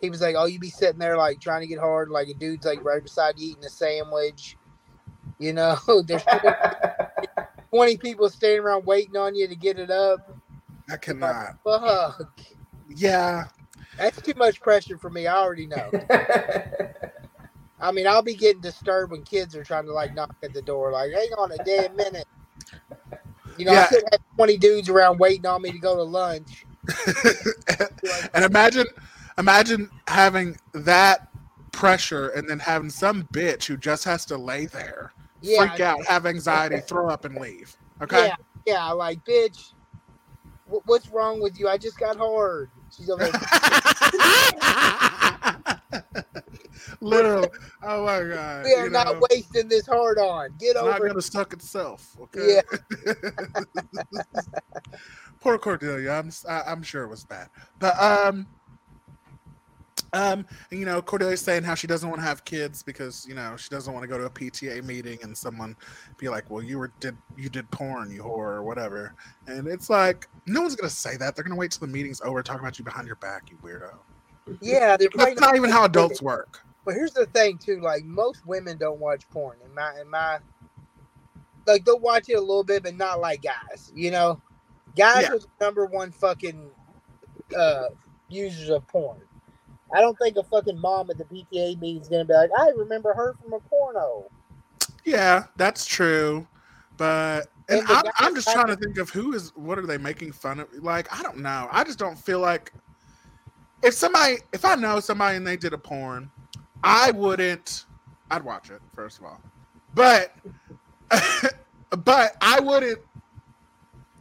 he was like, "Oh, you'd be sitting there like trying to get hard, like a dude's like right beside you eating a sandwich. You know, there's twenty people standing around waiting on you to get it up. I cannot. Fuck, Yeah. that's too much pressure for me. I already know. I mean, I'll be getting disturbed when kids are trying to like knock at the door, like, "Hang on a damn minute." You know, Yeah. I could have twenty dudes around waiting on me to go to lunch. and imagine imagine having that pressure and then having some bitch who just has to lay there, Yeah, freak out, have anxiety, throw up and leave. Okay. Yeah, yeah, like, bitch, wh- what's wrong with you? I just got hard. She's over. Literally. Oh my god. we are you not know, wasting this hard on. Get it's not over gonna it. suck itself. Okay. Yeah. Poor Cordelia. I'm s- I, am sure it was bad, but um, um, and, you know, Cordelia's saying how she doesn't want to have kids because you know she doesn't want to go to a PTA meeting and someone be like, "Well, you were did you did porn, you whore, or whatever." And it's like no one's gonna say that. They're gonna wait till the meeting's over, talk about you behind your back, you weirdo. Yeah, they're That's not even how adults work. But here's the thing, too. Like most women don't watch porn. In my, in my, like they'll watch it a little bit, but not like guys. You know, guys Yeah. are the number one fucking uh users of porn. I don't think a fucking mom at the PTA meeting is gonna be like, I remember her from a porno. Yeah, that's true. But and And I'm, I'm just trying to to- think of who is what are they making fun of? Like, I don't know. I just don't feel like if somebody if I know somebody and they did a porn, I wouldn't I'd watch it, first of all. But but I wouldn't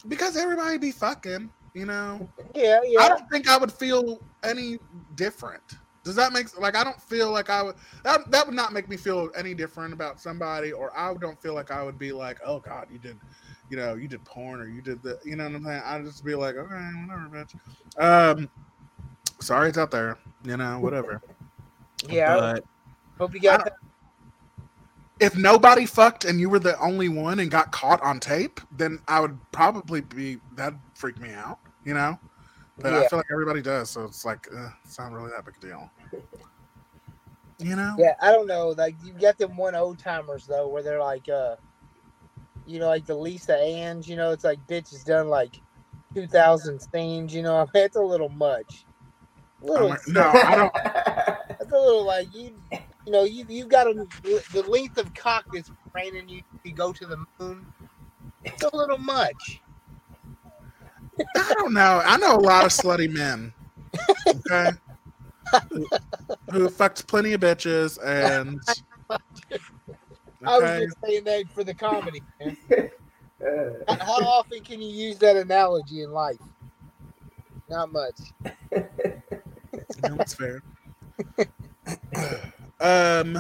because everybody be fucking. You know? Yeah, yeah. I don't think I would feel any different. Does that make like I don't feel like I would that that would not make me feel any different about somebody, or I don't feel like I would be like, oh God, you did, you know, you did porn or you did the, you know what I'm saying? I'd just be like, okay, whatever, bitch. Um, sorry, it's out there, you know, whatever. Yeah. But hope you got that. If nobody fucked and you were the only one and got caught on tape, then I would probably be that'd freak me out, you know. But I feel like everybody does, so it's like uh, it's not really that big a deal. You know? Yeah, I don't know. Like you get them one old timers though, where they're like, uh, you know, like the Lisa Ann. You know, it's like bitch has done like two thousand scenes. You know, I mean, it's a little much. Little, I'm- no, I don't. That's a little like you. You know, you you got a, the length of cock that's training you to go to the moon. It's a little much. I don't know. I know a lot of slutty men. Okay. who, who fucked plenty of bitches and I was just saying that for the comedy. Man. how, how often can you use that analogy in life? Not much. no, that's fair. Um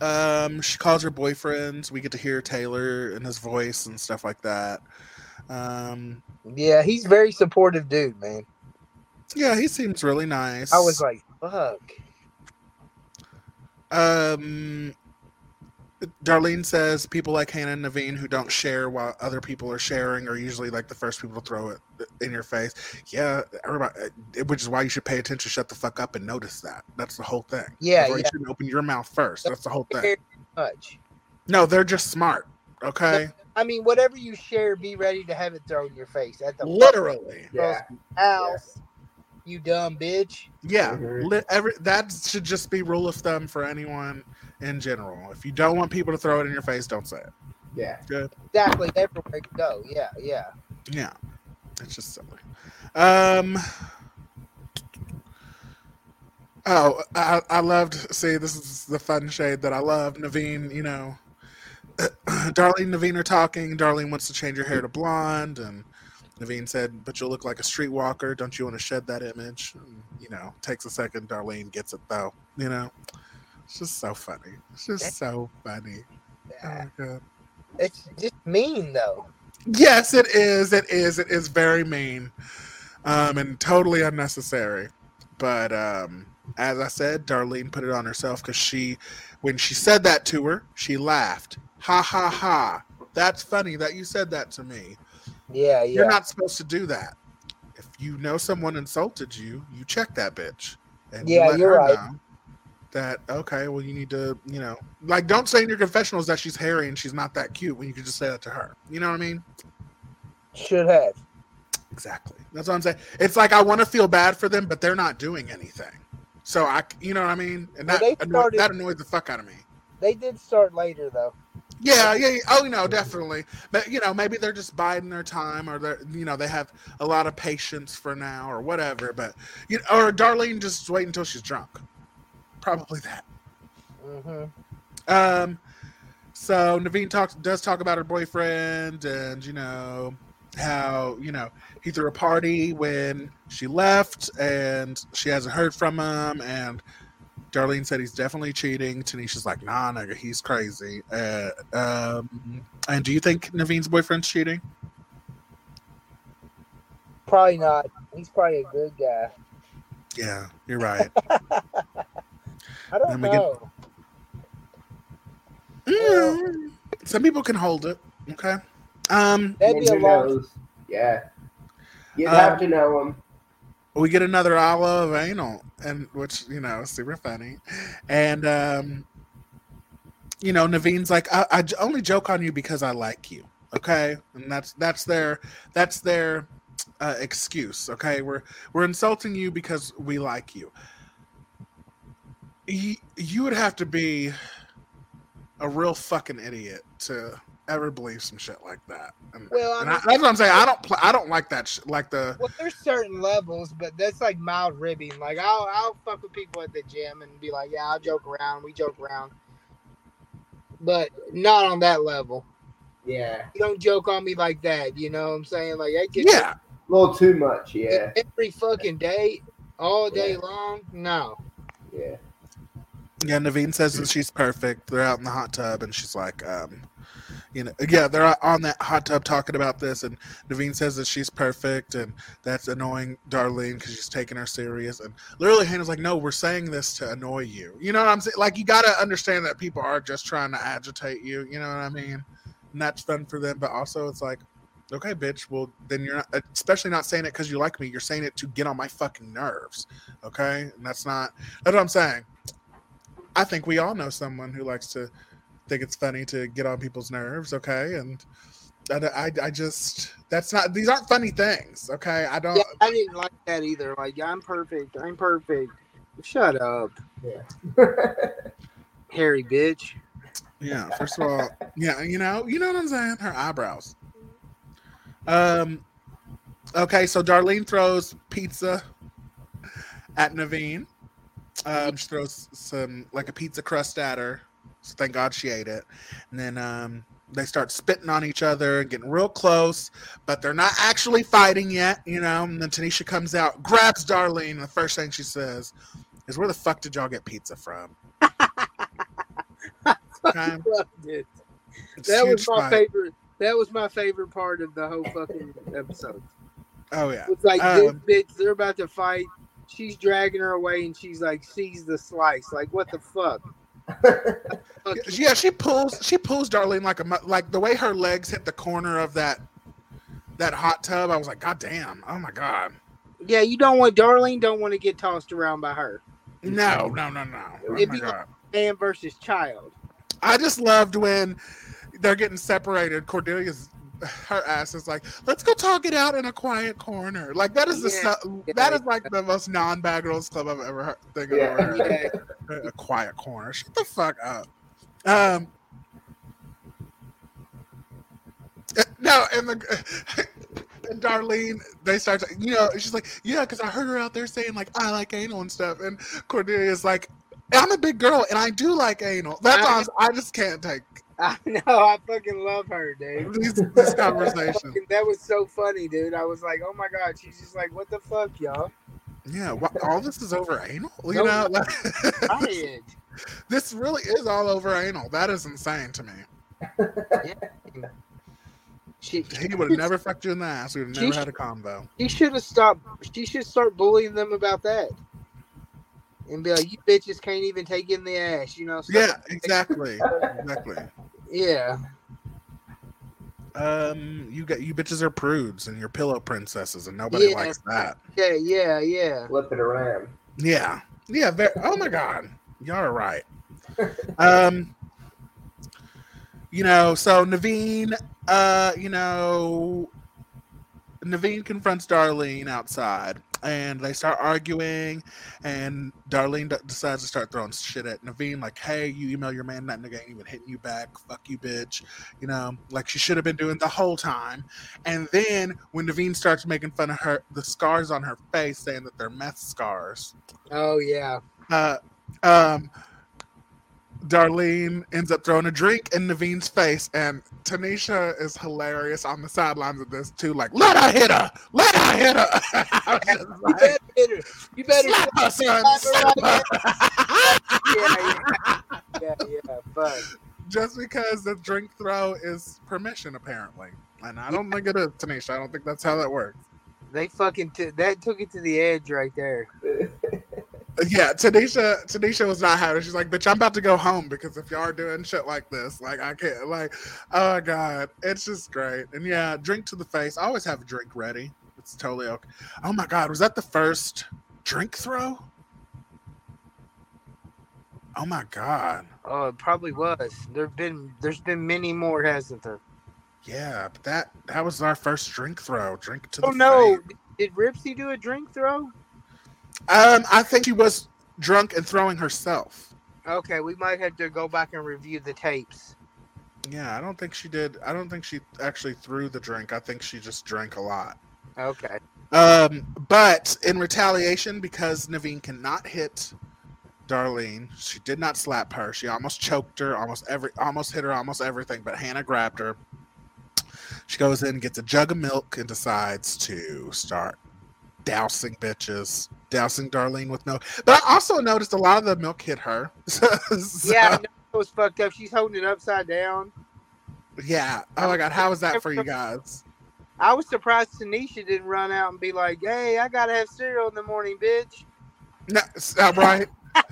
um she calls her boyfriends. We get to hear Taylor and his voice and stuff like that. Um Yeah, he's very supportive dude, man. yeah, he seems really nice. I was like, fuck. Um, Darlene says people like Hannah and Neveen who don't share while other people are sharing are usually like the first people to throw it in your face. Yeah, everybody, uh, which is why you should pay attention, shut the fuck up, and notice that. That's the whole thing. Yeah, That's why yeah. You shouldn't open your mouth first. That's the whole thing. Much. No, they're just smart. Okay. I mean, whatever you share, be ready to have it thrown in your face at the Literally. Yeah. house. You dumb bitch. Yeah, li- every that should just be rule of thumb for anyone in general. If you don't want people to throw it in your face, don't say it. Yeah. Good. Exactly. Everywhere you go. Yeah, yeah. Yeah, it's just silly. Um. Oh, I, I loved. See, this is the fun shade that I love. Neveen, you know, Darlene and Neveen are talking. Darlene wants to change her hair to blonde, and Neveen said, "But you'll look like a streetwalker. Don't you want to shed that image?" And, you know, takes a second. Darlene gets it though. You know, it's just so funny. It's just so funny. Oh. It's just mean though. Yes, it is. It is. It is very mean, um, and totally unnecessary. But um, as I said, Darlene put it on herself because she, when she said that to her, she laughed. Ha ha ha! That's funny that you said that to me. Yeah, yeah. You're not supposed to do that. If you know someone insulted you, you check that bitch. And you Yeah, let you're right. know that okay, well you need to, you know, like don't say in your confessionals that she's hairy and she's not that cute when you could just say that to her. You know what I mean? Should have. Exactly. That's what I'm saying. It's like I want to feel bad for them, but they're not doing anything. So I, you know what I mean? And that started- that annoys the fuck out of me. They did start later though. Yeah, yeah. yeah. Oh, no, definitely. But you know, maybe they're just biding their time, or they're, you know, they have a lot of patience for now, or whatever. But you know, or Darlene just wait until she's drunk. Probably that. Mm-hmm. Um, so Neveen talks does talk about her boyfriend, and you know how you know he threw a party when she left, and she hasn't heard from him, and Darlene said he's definitely cheating. Tanisha's like, nah, nigga, he's crazy. Uh, um, and do you think Neveen's boyfriend's cheating? Probably not. He's probably a good guy. Yeah, you're right. I don't Then we get- know. Mm, Some people can hold it. Okay. Um, That'd be a Who long. Yeah. You'd Um, have to know him. we get another hour of anal and which you know super funny and um you know neveen's like I only joke on you because i like you okay and that's that's their that's their uh, excuse okay we're we're insulting you because we like you you, you would have to be a real fucking idiot to ever believe some shit like that and, Well, I and mean- I, that's what i'm saying i don't pl- i don't like that sh- like the Well, there's certain levels, but that's like mild ribbing. Like I'll I'll fuck with people at the gym and be like, yeah, I'll joke around. We joke around, but not on that level. Yeah. You don't joke on me like that. You know what I'm saying? Like I get Yeah. A little too much, yeah. every fucking day, all day long. No. Yeah. Yeah, Neveen says that she's perfect. They're out in the hot tub, and she's like, um, you know, yeah, they're on that hot tub talking about this, and Neveen says that she's perfect, and that's annoying Darlene because she's taking her serious. And literally, Hannah's like, no, we're saying this to annoy you. You know what I'm saying? Like, you got to understand that people are just trying to agitate you. You know what I mean? And that's fun for them, but also it's like, okay, bitch, well, then you're not, especially not saying it because you like me. You're saying it to get on my fucking nerves. Okay? And that's not, that's what I'm saying. I think we all know someone who likes to think it's funny to get on people's nerves, okay? And I, I, I just that's not these aren't funny things, okay? I don't. Yeah, I didn't like that either. Like I'm perfect. I'm perfect. Shut up. Yeah. Hairy bitch. Yeah, first of all, yeah, you know, you know what I'm saying? Her eyebrows. Um, okay, so Darlene throws pizza at Neveen. Um, she throws some like a pizza crust at her. So thank God she ate it. And then um, they start spitting on each other and getting real close, but they're not actually fighting yet, you know. And then Tanisha comes out, grabs Darlene, and the first thing she says is, "Where the fuck did y'all get pizza from?" Loved it. It's That was my fight. favorite. That was my favorite part of the whole fucking episode. Oh yeah. It's like Um, this bitch, they're about to fight. She's dragging her away, and she's like, sees the slice. Like, what the fuck? yeah, she pulls she pulls Darlene like a like the way her legs hit the corner of that that hot tub. I was like, God damn! Oh my god! Yeah, you don't want Darlene. Don't want to get tossed around by her. No, no, no, no! Oh It'd be god! like man versus child. I just loved when they're getting separated. Cordelia's her ass is like, let's go talk it out in a quiet corner. Like that is the Yeah. that is like the most non-bad girls club I've ever heard. Thing I've Yeah. ever heard. A quiet corner. Shut the fuck up. Um. uh, No, and the and Darlene, they start, to, you know, she's like, yeah, because I heard her out there saying like I like anal and stuff, and Cordelia's like, I'm a big girl and I do like anal. That's I- awesome. I just can't take I know. I fucking love her, dude. this conversation. That was so funny, dude. I was like, oh my god. She's just like, what the fuck, y'all? Yeah, all this is over anal. You No, know, like, this really is all over anal. That is insane to me. She, He would have never fucked you in the ass. We would have never had a combo. She should have stopped. She should start bullying them about that, and be like, "You bitches can't even take in the ass," you know? Yeah, exactly, exactly. Yeah. Um, you got you bitches are prudes and you're pillow princesses, and nobody Yeah. likes that. Yeah. Yeah. Yeah. Flip it around. Yeah, yeah. Very, oh my god, y'all are right. Um, you know, so Neveen, uh, you know, Neveen confronts Darlene outside, and they start arguing, and Darlene d- decides to start throwing shit at Neveen, like, "Hey, you email your man, that nigga ain't even hitting you back. Fuck you, bitch." You know, like she should have been doing the whole time. And then when Neveen starts making fun of her, the scars on her face, saying that they're meth scars, Oh yeah. uh, um, Darlene ends up throwing a drink in Neveen's face, and Tanisha is hilarious on the sidelines of this too. Like, let her hit her, let her hit her. You like, better hit her. You better slap her, son, slap her yeah, yeah, yeah, yeah. Fuck. Just because the drink throw is permission, apparently, and I don't think it is, Tanisha. I don't think that's how that works. They fucking t- that took it to the edge right there. Yeah, Tanisha, Tanisha was not having. it. She's like, "Bitch, I'm about to go home because if y'all are doing shit like this, like I can't." Like, oh god, it's just great. And yeah, drink to the face. I always have a drink ready. It's totally okay. Oh my god, was that the first drink throw? Oh my god, Oh, it probably was. There've been there's been many more, hasn't there? yeah, but that that was our first drink throw. Drink to oh, the Oh no! face. Did Ripsi do a drink throw? Um, I think she was drunk and throwing herself. Okay, we might have to go back and review the tapes. Yeah, I don't think she did. I don't think she actually threw the drink. I think she just drank a lot. Okay. Um, but in retaliation, because Neveen cannot hit Darlene, she did not slap her. She almost choked her, almost every, almost hit her, almost everything. But Hannah grabbed her, She goes in, gets a jug of milk, and decides to start dousing bitches, dousing Darlene with milk. But I also noticed a lot of the milk hit her. So- Yeah, it was fucked up. She's holding it upside down. yeah. Oh my god, how was that for you guys? I was surprised Tanisha didn't run out and be like, "Hey, I gotta have cereal in the morning, bitch." No, uh, right.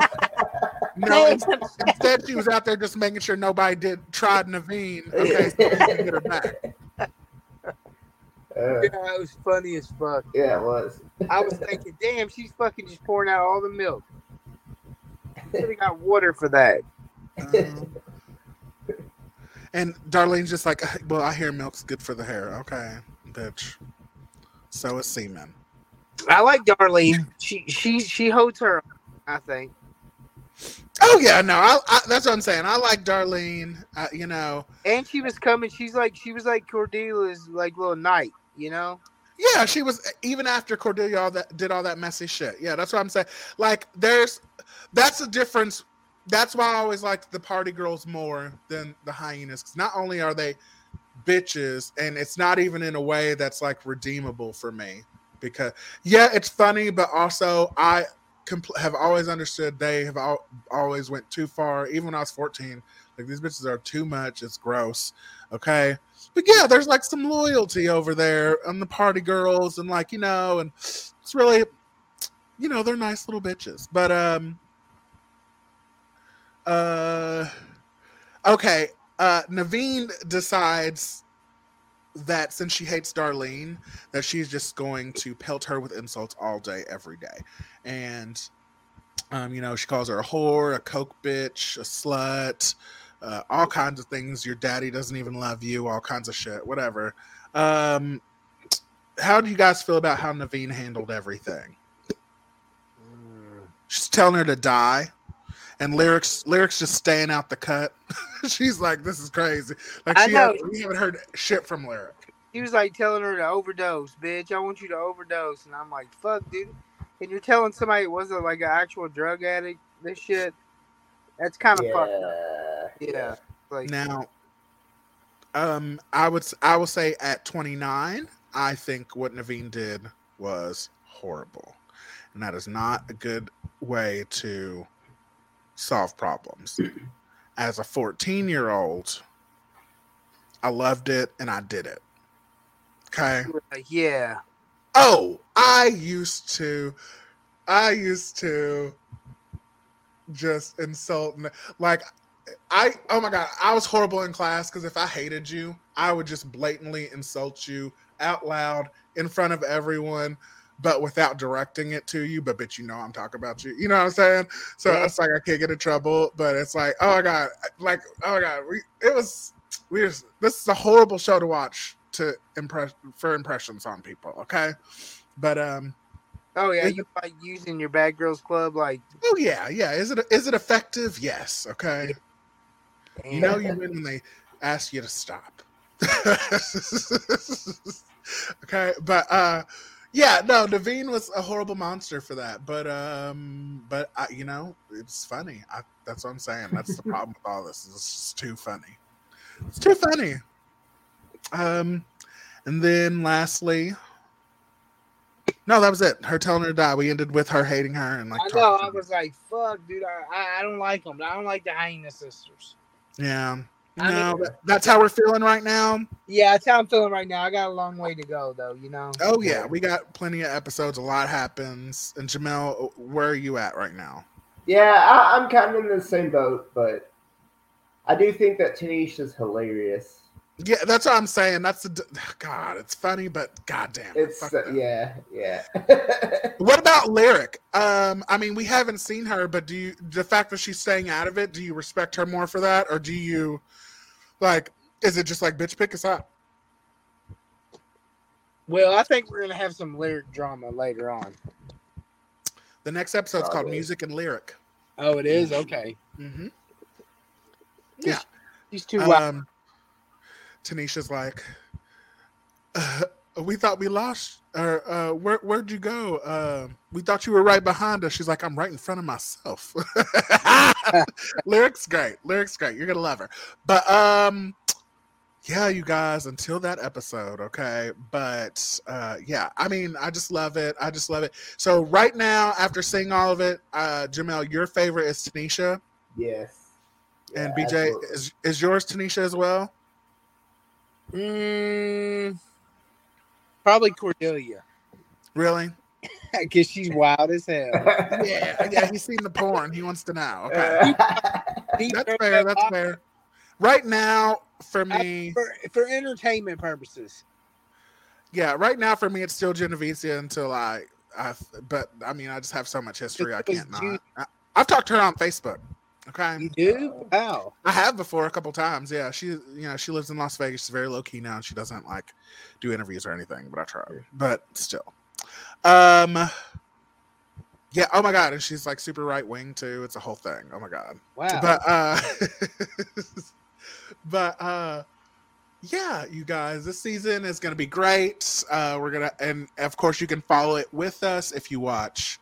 No, instead, instead she was out there just making sure nobody did tried Neveen. Okay, so get her back. Yeah, it was funny as fuck. yeah, it was. I was thinking, damn, she's fucking just pouring out all the milk. Should have got water for that. Um, and Darlene's just like, well, I hear milk's good for the hair. Okay, bitch. So is semen. I like Darlene. She she she holds her. I think. Oh yeah, no, I, I, that's what I'm saying. I like Darlene. Uh, you know, And she was coming. She's like she was like Cordelia's like little knight. You know. yeah, she was even after Cordelia all that did all that messy shit. Yeah, that's what I'm saying. Like, there's that's the difference. That's why I always liked the party girls more than the hyenas. 'cause not only are they bitches, and it's not even in a way that's like redeemable for me. Because yeah, it's funny, but also I compl- have always understood they have al- always went too far. Even when I was 14, like these bitches are too much. It's gross. Okay, but yeah, there's like some loyalty over there on the party girls, and like you know, and it's really, you know, they're nice little bitches. But um, uh, okay, uh, Neveen decides that since she hates Darlene, that she's just going to pelt her with insults all day, every day, and um, you know, she calls her a whore, a coke bitch, a slut, uh, all kinds of things. Your daddy doesn't even love you, all kinds of shit, whatever. Um, how do you guys feel about how Neveen handled everything? She's telling her to die, and lyrics lyrics just staying out the cut. She's like, "This is crazy." Like I she know. had, we haven't heard shit from lyric. He was like telling her to overdose, bitch. I want you to overdose, and I'm like, fuck, dude. And you're telling somebody it wasn't like an actual drug addict. This shit. That's kind of fucked up. Yeah. Like Now, um, I would s- I will say at 29, I think what Neveen did was horrible, and that is not a good way to solve problems. As a 14 year old, I loved it and I did it. Okay. you yeah. Oh, I used to, I used to just insult, like, I, oh my God, I was horrible in class because if I hated you, I would just blatantly insult you out loud in front of everyone, but without directing it to you. But, bitch, you know I'm talking about you. You know what I'm saying? So Yeah. it's like I can't get in trouble, but it's like, oh my God, like, oh my God, we, it was, we just, this is a horrible show to watch to impress for impressions on people. Okay. But, um, Oh yeah, you like using your bad girls club like Oh yeah, yeah. Is it is it effective? Yes. Okay. You know you win when they ask you to stop. okay, but uh yeah, no, Neveen was a horrible monster for that. But um but I, you know, it's funny. I, that's what I'm saying. That's the problem with all this. It's just too funny. It's too funny. Um and then lastly no, that was it. Her telling her to die. We ended with her hating her and like I know. I was like, "Fuck, dude, I, I, I don't like them. I don't like the hyena sisters." Yeah. I No, mean- that's how we're feeling right now. Yeah, that's how I'm feeling right now. I got a long way to go, though. You know. Oh yeah, we got plenty of episodes. A lot happens. And Jamel, where are you at right now? Yeah, I, I'm kind of in the same boat, but I do think that Tanisha's hilarious. Yeah, that's what I'm saying. That's the God. It's funny, but goddamn. It's uh, yeah, yeah. What about lyric? Um, I mean, we haven't seen her, but do you the fact that she's staying out of it? Do you respect her more for that, or do you like? Is it just like bitch pick us up? Well, I think we're gonna have some lyric drama later on. The next episode's called music and lyric. Oh, it is okay. Mm-hmm. Yeah. She's too wild. Tanisha's like, uh, we thought we lost. Or uh, where where'd you go? Uh, we thought you were right behind us. She's like, I'm right in front of myself. Lyrics great. Lyrics great. You're gonna love her. But um, yeah, you guys, until that episode, okay. But uh yeah, I mean, I just love it. I just love it. So right now, after seeing all of it, uh Jamel, your favorite is Tanisha. Yes. And Yeah, BJ absolutely. is is yours Tanisha as well? Mm, probably Cordelia, Really? because she's wild as hell. Yeah, yeah, he's seen the porn. He wants to know. Okay. That's fair. That's fair. Right now, for me, for, for entertainment purposes. yeah, right now for me, it's still Jennavecia until I, I, but I mean, I just have so much history, I can't not. I, I've talked to her on Facebook. Okay, You do? Wow. I have before a couple times. Yeah, she, you know, she lives in Las Vegas. She's very low key now. and She doesn't like do interviews or anything, but I try. But still, um, yeah. Oh my god, and she's like super right wing too. It's a whole thing. Oh my god. Wow. But uh, but uh, yeah, you guys, this season is gonna be great. Uh, we're gonna, and of course, you can follow it with us if you watch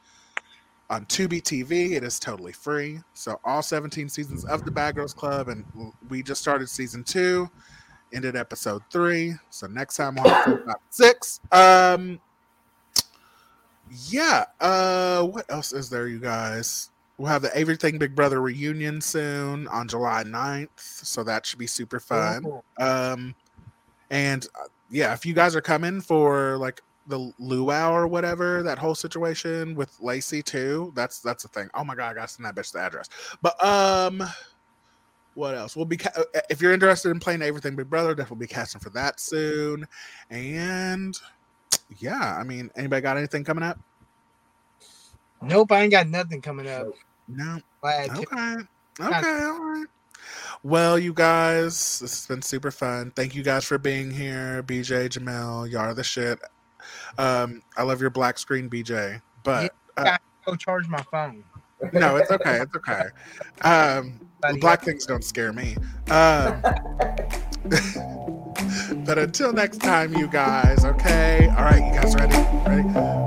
on Tubi TV. It is totally free. So all 17 seasons of the Bad Girls Club, and we just started season two, ended episode three. So next time we'll have four, five, six. Um, yeah. Uh, what else is there, you guys? We'll have the Everything Big Brother reunion soon on July 9th. So that should be super fun. Um, and uh, yeah, if you guys are coming for like the luau or whatever, that whole situation with Lacey too, that's that's the thing. Oh my god, I gotta send that bitch the address. But um, what else? We'll be ca- uh, if you're interested in playing Everything Big Brother, definitely be casting for that soon. And yeah, I mean, anybody got anything coming up? Nope, I ain't got nothing coming up. No. Okay. Okay. All right. Well, you guys, this has been super fun. Thank you guys for being here. BJ, Jamel, y'all are the shit. Um, I love your black screen, BJ. But uh, go charge my phone. no, it's okay. It's okay. Um, black things don't scare me. Um, but until next time, you guys. Okay. All right, you guys ready? Ready?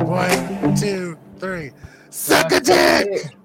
One, two, three. Suck a dick.